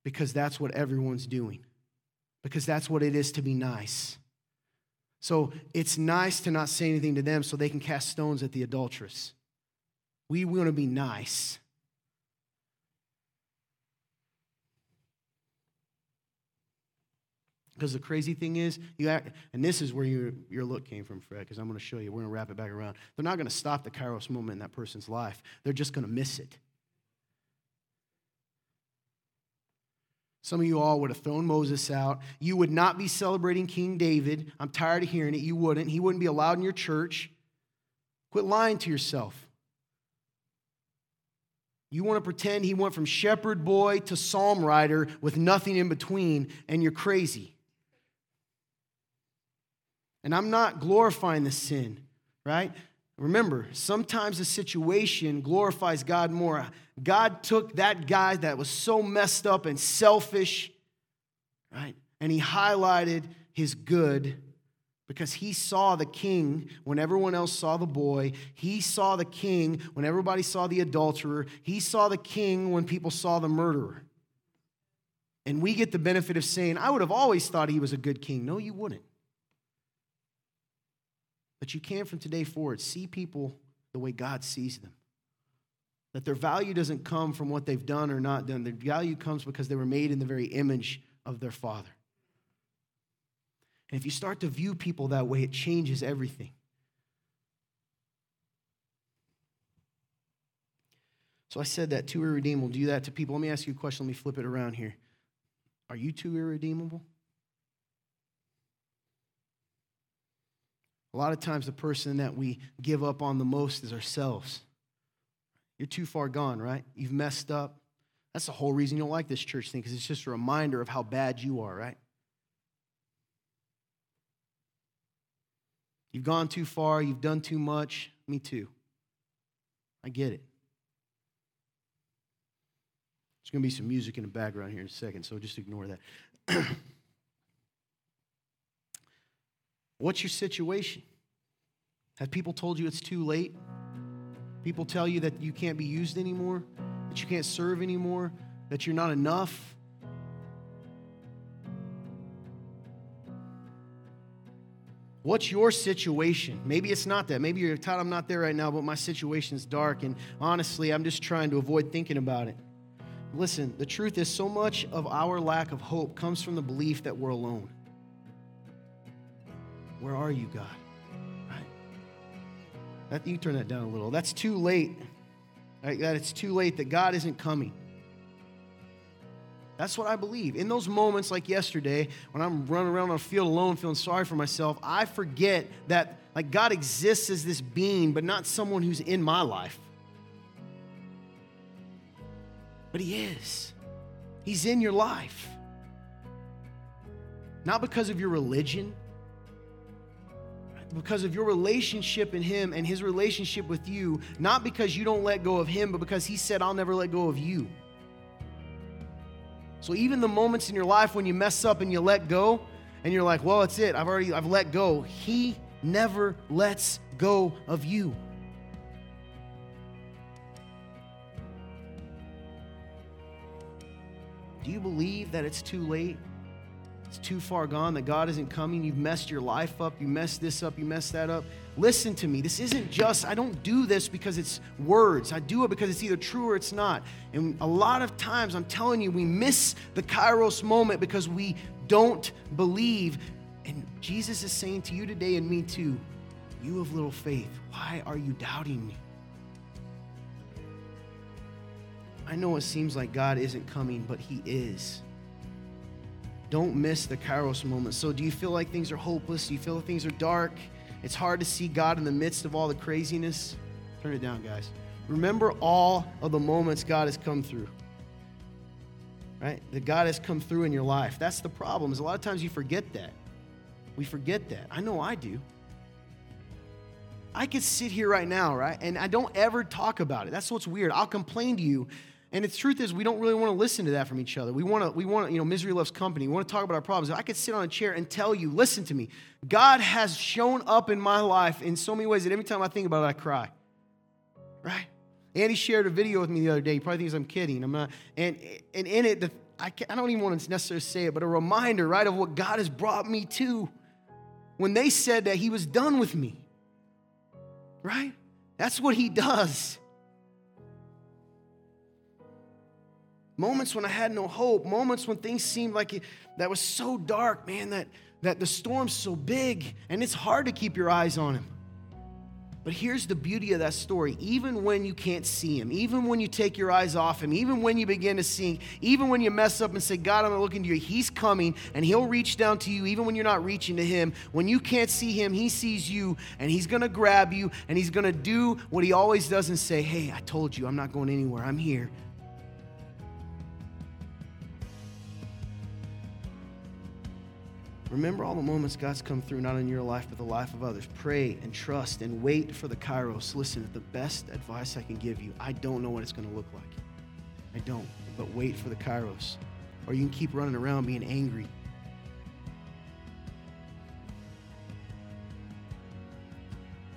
S1: Because that's what everyone's doing. Because that's what it is to be nice. So it's nice to not say anything to them so they can cast stones at the adulteress. We want to be nice. Because the crazy thing is, you act, and this is where your, your look came from, Fred, because I'm going to show you. We're going to wrap it back around. They're not going to stop the Kairos moment in that person's life, they're just going to miss it. Some of you all would have thrown Moses out. You would not be celebrating King David. I'm tired of hearing it. You wouldn't. He wouldn't be allowed in your church. Quit lying to yourself. You want to pretend he went from shepherd boy to psalm writer with nothing in between, and you're crazy. And I'm not glorifying the sin, right? Remember, sometimes the situation glorifies God more. God took that guy that was so messed up and selfish, right? And he highlighted his good because he saw the king when everyone else saw the boy. He saw the king when everybody saw the adulterer. He saw the king when people saw the murderer. And we get the benefit of saying, I would have always thought he was a good king. No, you wouldn't. But you can from today forward see people the way God sees them. That their value doesn't come from what they've done or not done. Their value comes because they were made in the very image of their Father. And if you start to view people that way, it changes everything. So I said that too irredeemable. Do that to people. Let me ask you a question. Let me flip it around here. Are you too irredeemable? A lot of times, the person that we give up on the most is ourselves. You're too far gone, right? You've messed up. That's the whole reason you don't like this church thing, because it's just a reminder of how bad you are, right? You've gone too far. You've done too much. Me too. I get it. There's going to be some music in the background here in a second, so just ignore that. What's your situation? Have people told you it's too late? People tell you that you can't be used anymore, that you can't serve anymore, that you're not enough. What's your situation? Maybe it's not that. Maybe you're Todd, I'm not there right now, but my situation's dark, and honestly, I'm just trying to avoid thinking about it. Listen, the truth is, so much of our lack of hope comes from the belief that we're alone. Where are you, God? Right? That, you turn that down a little. That's too late. Right? That it's too late, that God isn't coming. That's what I believe. In those moments like yesterday, when I'm running around on a field alone feeling sorry for myself, I forget that like God exists as this being, but not someone who's in my life. But he is. He's in your life. Not because of your religion, because of your relationship in Him and His relationship with you, not because you don't let go of Him, but because He said, I'll never let go of you. So even the moments in your life when you mess up and you let go, and you're like, well, it's it, I've already, I've let go, He never lets go of you. Do you believe that it's too late? It's too far gone, that God isn't coming, you've messed your life up, you messed this up, you messed that up, Listen to me. This isn't just, I don't do this because it's words. I do it because it's either true or it's not. And a lot of times, I'm telling you, we miss the Kairos moment because we don't believe. And Jesus is saying to you today and me too, you have little faith. Why are you doubting me? I know it seems like God isn't coming, but He is. Don't miss the Kairos moment. So, do you feel like things are hopeless? Do you feel like things are dark? It's hard to see God in the midst of all the craziness. Turn it down, guys. Remember all of the moments God has come through. Right? That God has come through in your life. That's the problem. Is a lot of times you forget that. We forget that. I know I do. I could sit here right now, right? And I don't ever talk about it. That's what's weird. I'll complain to you. And the truth is, we don't really want to listen to that from each other. We want to, we want you know, misery loves company. We want to talk about our problems. If I could sit on a chair and tell you, listen to me. God has shown up in my life in so many ways that every time I think about it, I cry. Right? Andy shared a video with me the other day. He probably thinks I'm kidding. I'm not. And, and in it, the, I, I don't even want to necessarily say it, but a reminder, right, of what God has brought me to when they said that He was done with me. Right? That's what He does. Moments when I had no hope, moments when things seemed like it, that was so dark, man, that, that the storm's so big and it's hard to keep your eyes on Him. But here's the beauty of that story. Even when you can't see him, even when you take your eyes off him, even when you begin to sink, even when you mess up and say, God, I'm not looking to you, he's coming and he'll reach down to you, even when you're not reaching to him. When you can't see him, he sees you and he's to grab you and he's to do what he always does and say, Hey, I told you, I'm not going anywhere. I'm here. Remember all the moments God's come through, not in your life, but the life of others. Pray and trust and wait for the kairos. Listen, the best advice I can give you, I don't know what it's going to look like. I don't. But wait for the kairos. Or you can keep running around being angry.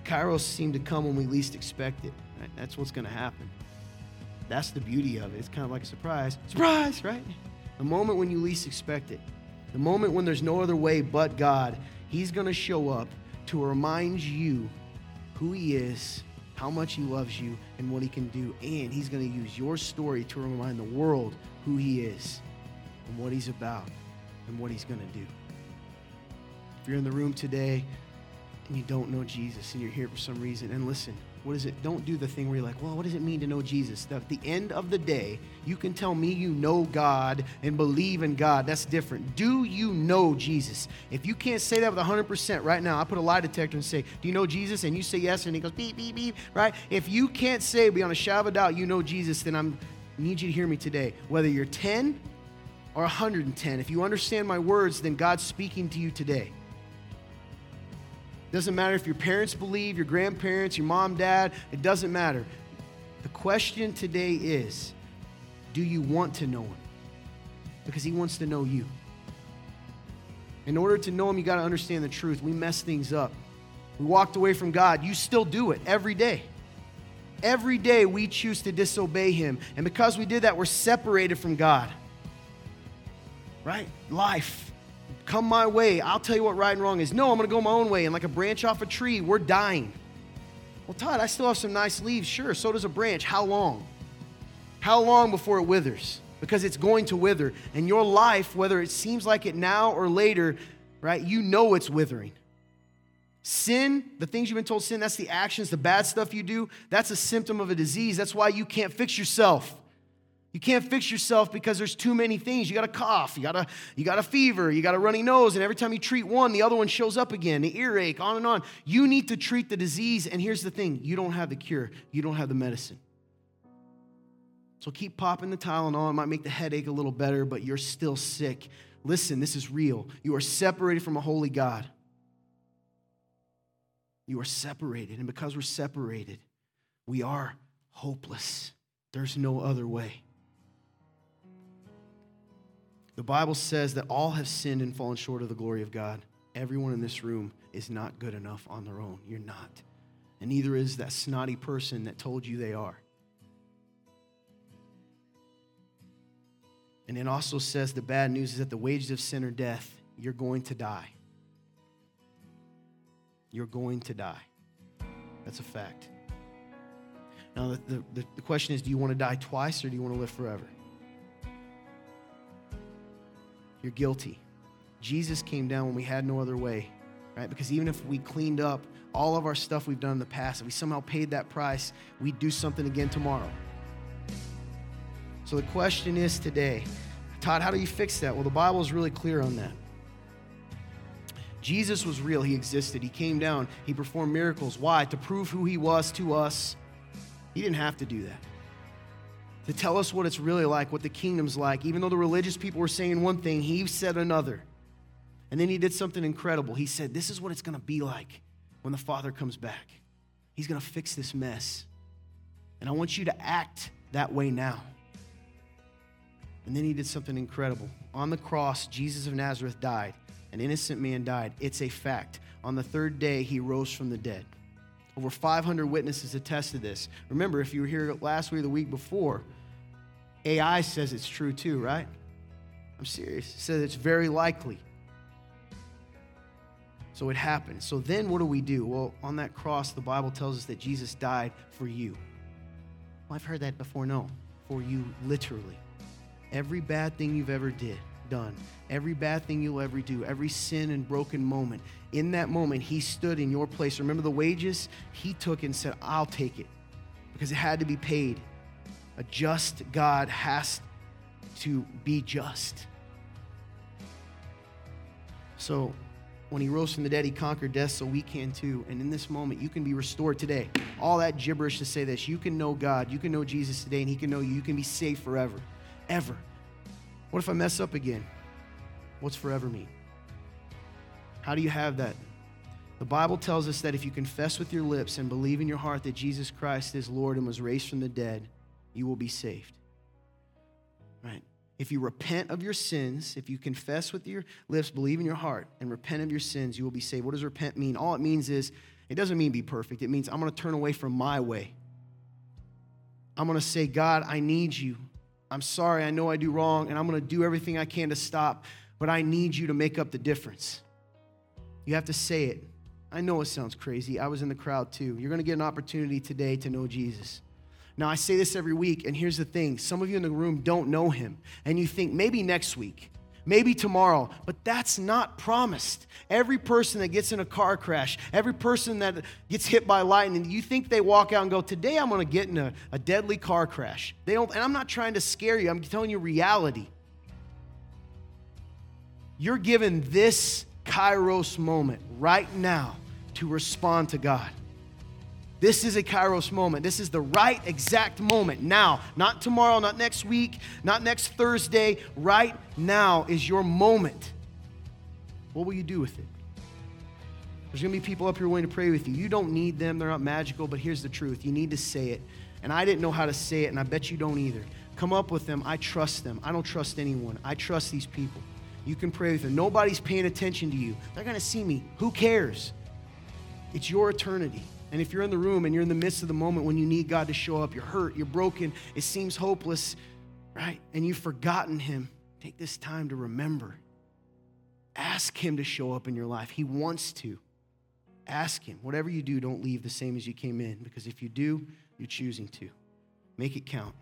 S1: Kairos seem to come when we least expect it. Right? That's what's going to happen. That's the beauty of it. It's kind of like a surprise. Surprise, right? The moment when you least expect it. The moment when there's no other way but God, He's going to show up to remind you who He is, how much He loves you, and what He can do. And He's going to use your story to remind the world who He is and what He's about and what He's going to do. If you're in the room today and you don't know Jesus and you're here for some reason, and listen, what is it? Don't do the thing where you're like, well, what does it mean to know Jesus? At the end of the day, you can tell me you know God and believe in God. That's different. Do you know Jesus? If you can't say that with 100% right now, I put a lie detector and say, do you know Jesus? And you say yes, and he goes beep, beep, beep, right? If you can't say beyond a shadow of a doubt you know Jesus, then I need you to hear me today. Whether you're 10 or 110, if you understand my words, then God's speaking to you today. Doesn't matter if your parents believe, your grandparents, your mom, dad, it doesn't matter. The question today is do you want to know him? Because he wants to know you. In order to know him, you got to understand the truth. We mess things up. We walked away from God. You still do it every day. Every day we choose to disobey him. And because we did that, we're separated from God. Right? Life come my way. I'll tell you what right and wrong is. No, I'm going to go my own way. And like a branch off a tree, we're dying. Well, Todd, I still have some nice leaves. Sure, so does a branch. How long? How long before it withers? Because it's going to wither. And your life, whether it seems like it now or later, right, you know it's withering. Sin, the things you've been told sin, that's the actions, the bad stuff you do, that's a symptom of a disease. That's why you can't fix yourself. You can't fix yourself because there's too many things. You got a cough, you got a, you got a fever, you got a runny nose, and every time you treat one, the other one shows up again, the earache, on and on. You need to treat the disease, and here's the thing you don't have the cure, you don't have the medicine. So keep popping the Tylenol. It might make the headache a little better, but you're still sick. Listen, this is real. You are separated from a holy God. You are separated, and because we're separated, we are hopeless. There's no other way. The Bible says that all have sinned and fallen short of the glory of God. Everyone in this room is not good enough on their own. You're not. And neither is that snotty person that told you they are. And it also says the bad news is that the wages of sin are death. You're going to die. You're going to die. That's a fact. Now, the, the, the question is do you want to die twice or do you want to live forever? You're guilty. Jesus came down when we had no other way, right? Because even if we cleaned up all of our stuff we've done in the past, if we somehow paid that price, we'd do something again tomorrow. So the question is today, Todd, how do you fix that? Well, the Bible is really clear on that. Jesus was real. He existed. He came down. He performed miracles. Why? To prove who he was to us. He didn't have to do that. To tell us what it's really like, what the kingdom's like. Even though the religious people were saying one thing, he said another. And then he did something incredible. He said, This is what it's going to be like when the Father comes back. He's going to fix this mess. And I want you to act that way now. And then he did something incredible. On the cross, Jesus of Nazareth died. An innocent man died. It's a fact. On the third day, he rose from the dead. Over 500 witnesses attest to this. Remember, if you were here last week or the week before, AI says it's true too, right? I'm serious. It says it's very likely. So it happened. So then what do we do? Well, on that cross, the Bible tells us that Jesus died for you. Well, I've heard that before. No, for you literally. Every bad thing you've ever did, done, every bad thing you'll ever do, every sin and broken moment, in that moment, he stood in your place. Remember the wages? He took and said, I'll take it because it had to be paid. A just God has to be just. So when he rose from the dead, he conquered death, so we can too. And in this moment, you can be restored today. All that gibberish to say this you can know God, you can know Jesus today, and he can know you. You can be saved forever. Ever. What if I mess up again? What's forever mean? How do you have that? The Bible tells us that if you confess with your lips and believe in your heart that Jesus Christ is Lord and was raised from the dead, you will be saved. Right? If you repent of your sins, if you confess with your lips, believe in your heart, and repent of your sins, you will be saved. What does repent mean? All it means is, it doesn't mean be perfect. It means I'm going to turn away from my way. I'm going to say, God, I need you. I'm sorry. I know I do wrong, and I'm going to do everything I can to stop, but I need you to make up the difference. You have to say it. I know it sounds crazy. I was in the crowd too. You're going to get an opportunity today to know Jesus. Now, I say this every week, and here's the thing some of you in the room don't know him, and you think maybe next week, maybe tomorrow, but that's not promised. Every person that gets in a car crash, every person that gets hit by lightning, you think they walk out and go, Today I'm to get in a, a deadly car crash. They don't, and I'm not trying to scare you, I'm telling you reality. You're given this kairos moment right now to respond to God. This is a kairos moment. This is the right exact moment. Now, not tomorrow, not next week, not next Thursday. Right now is your moment. What will you do with it? There's going to be people up here willing to pray with you. You don't need them, they're not magical, but here's the truth you need to say it. And I didn't know how to say it, and I bet you don't either. Come up with them. I trust them. I don't trust anyone. I trust these people. You can pray with them. Nobody's paying attention to you. They're going to see me. Who cares? It's your eternity. And if you're in the room and you're in the midst of the moment when you need God to show up, you're hurt, you're broken, it seems hopeless, right? And you've forgotten Him, take this time to remember. Ask Him to show up in your life. He wants to. Ask Him. Whatever you do, don't leave the same as you came in, because if you do, you're choosing to. Make it count.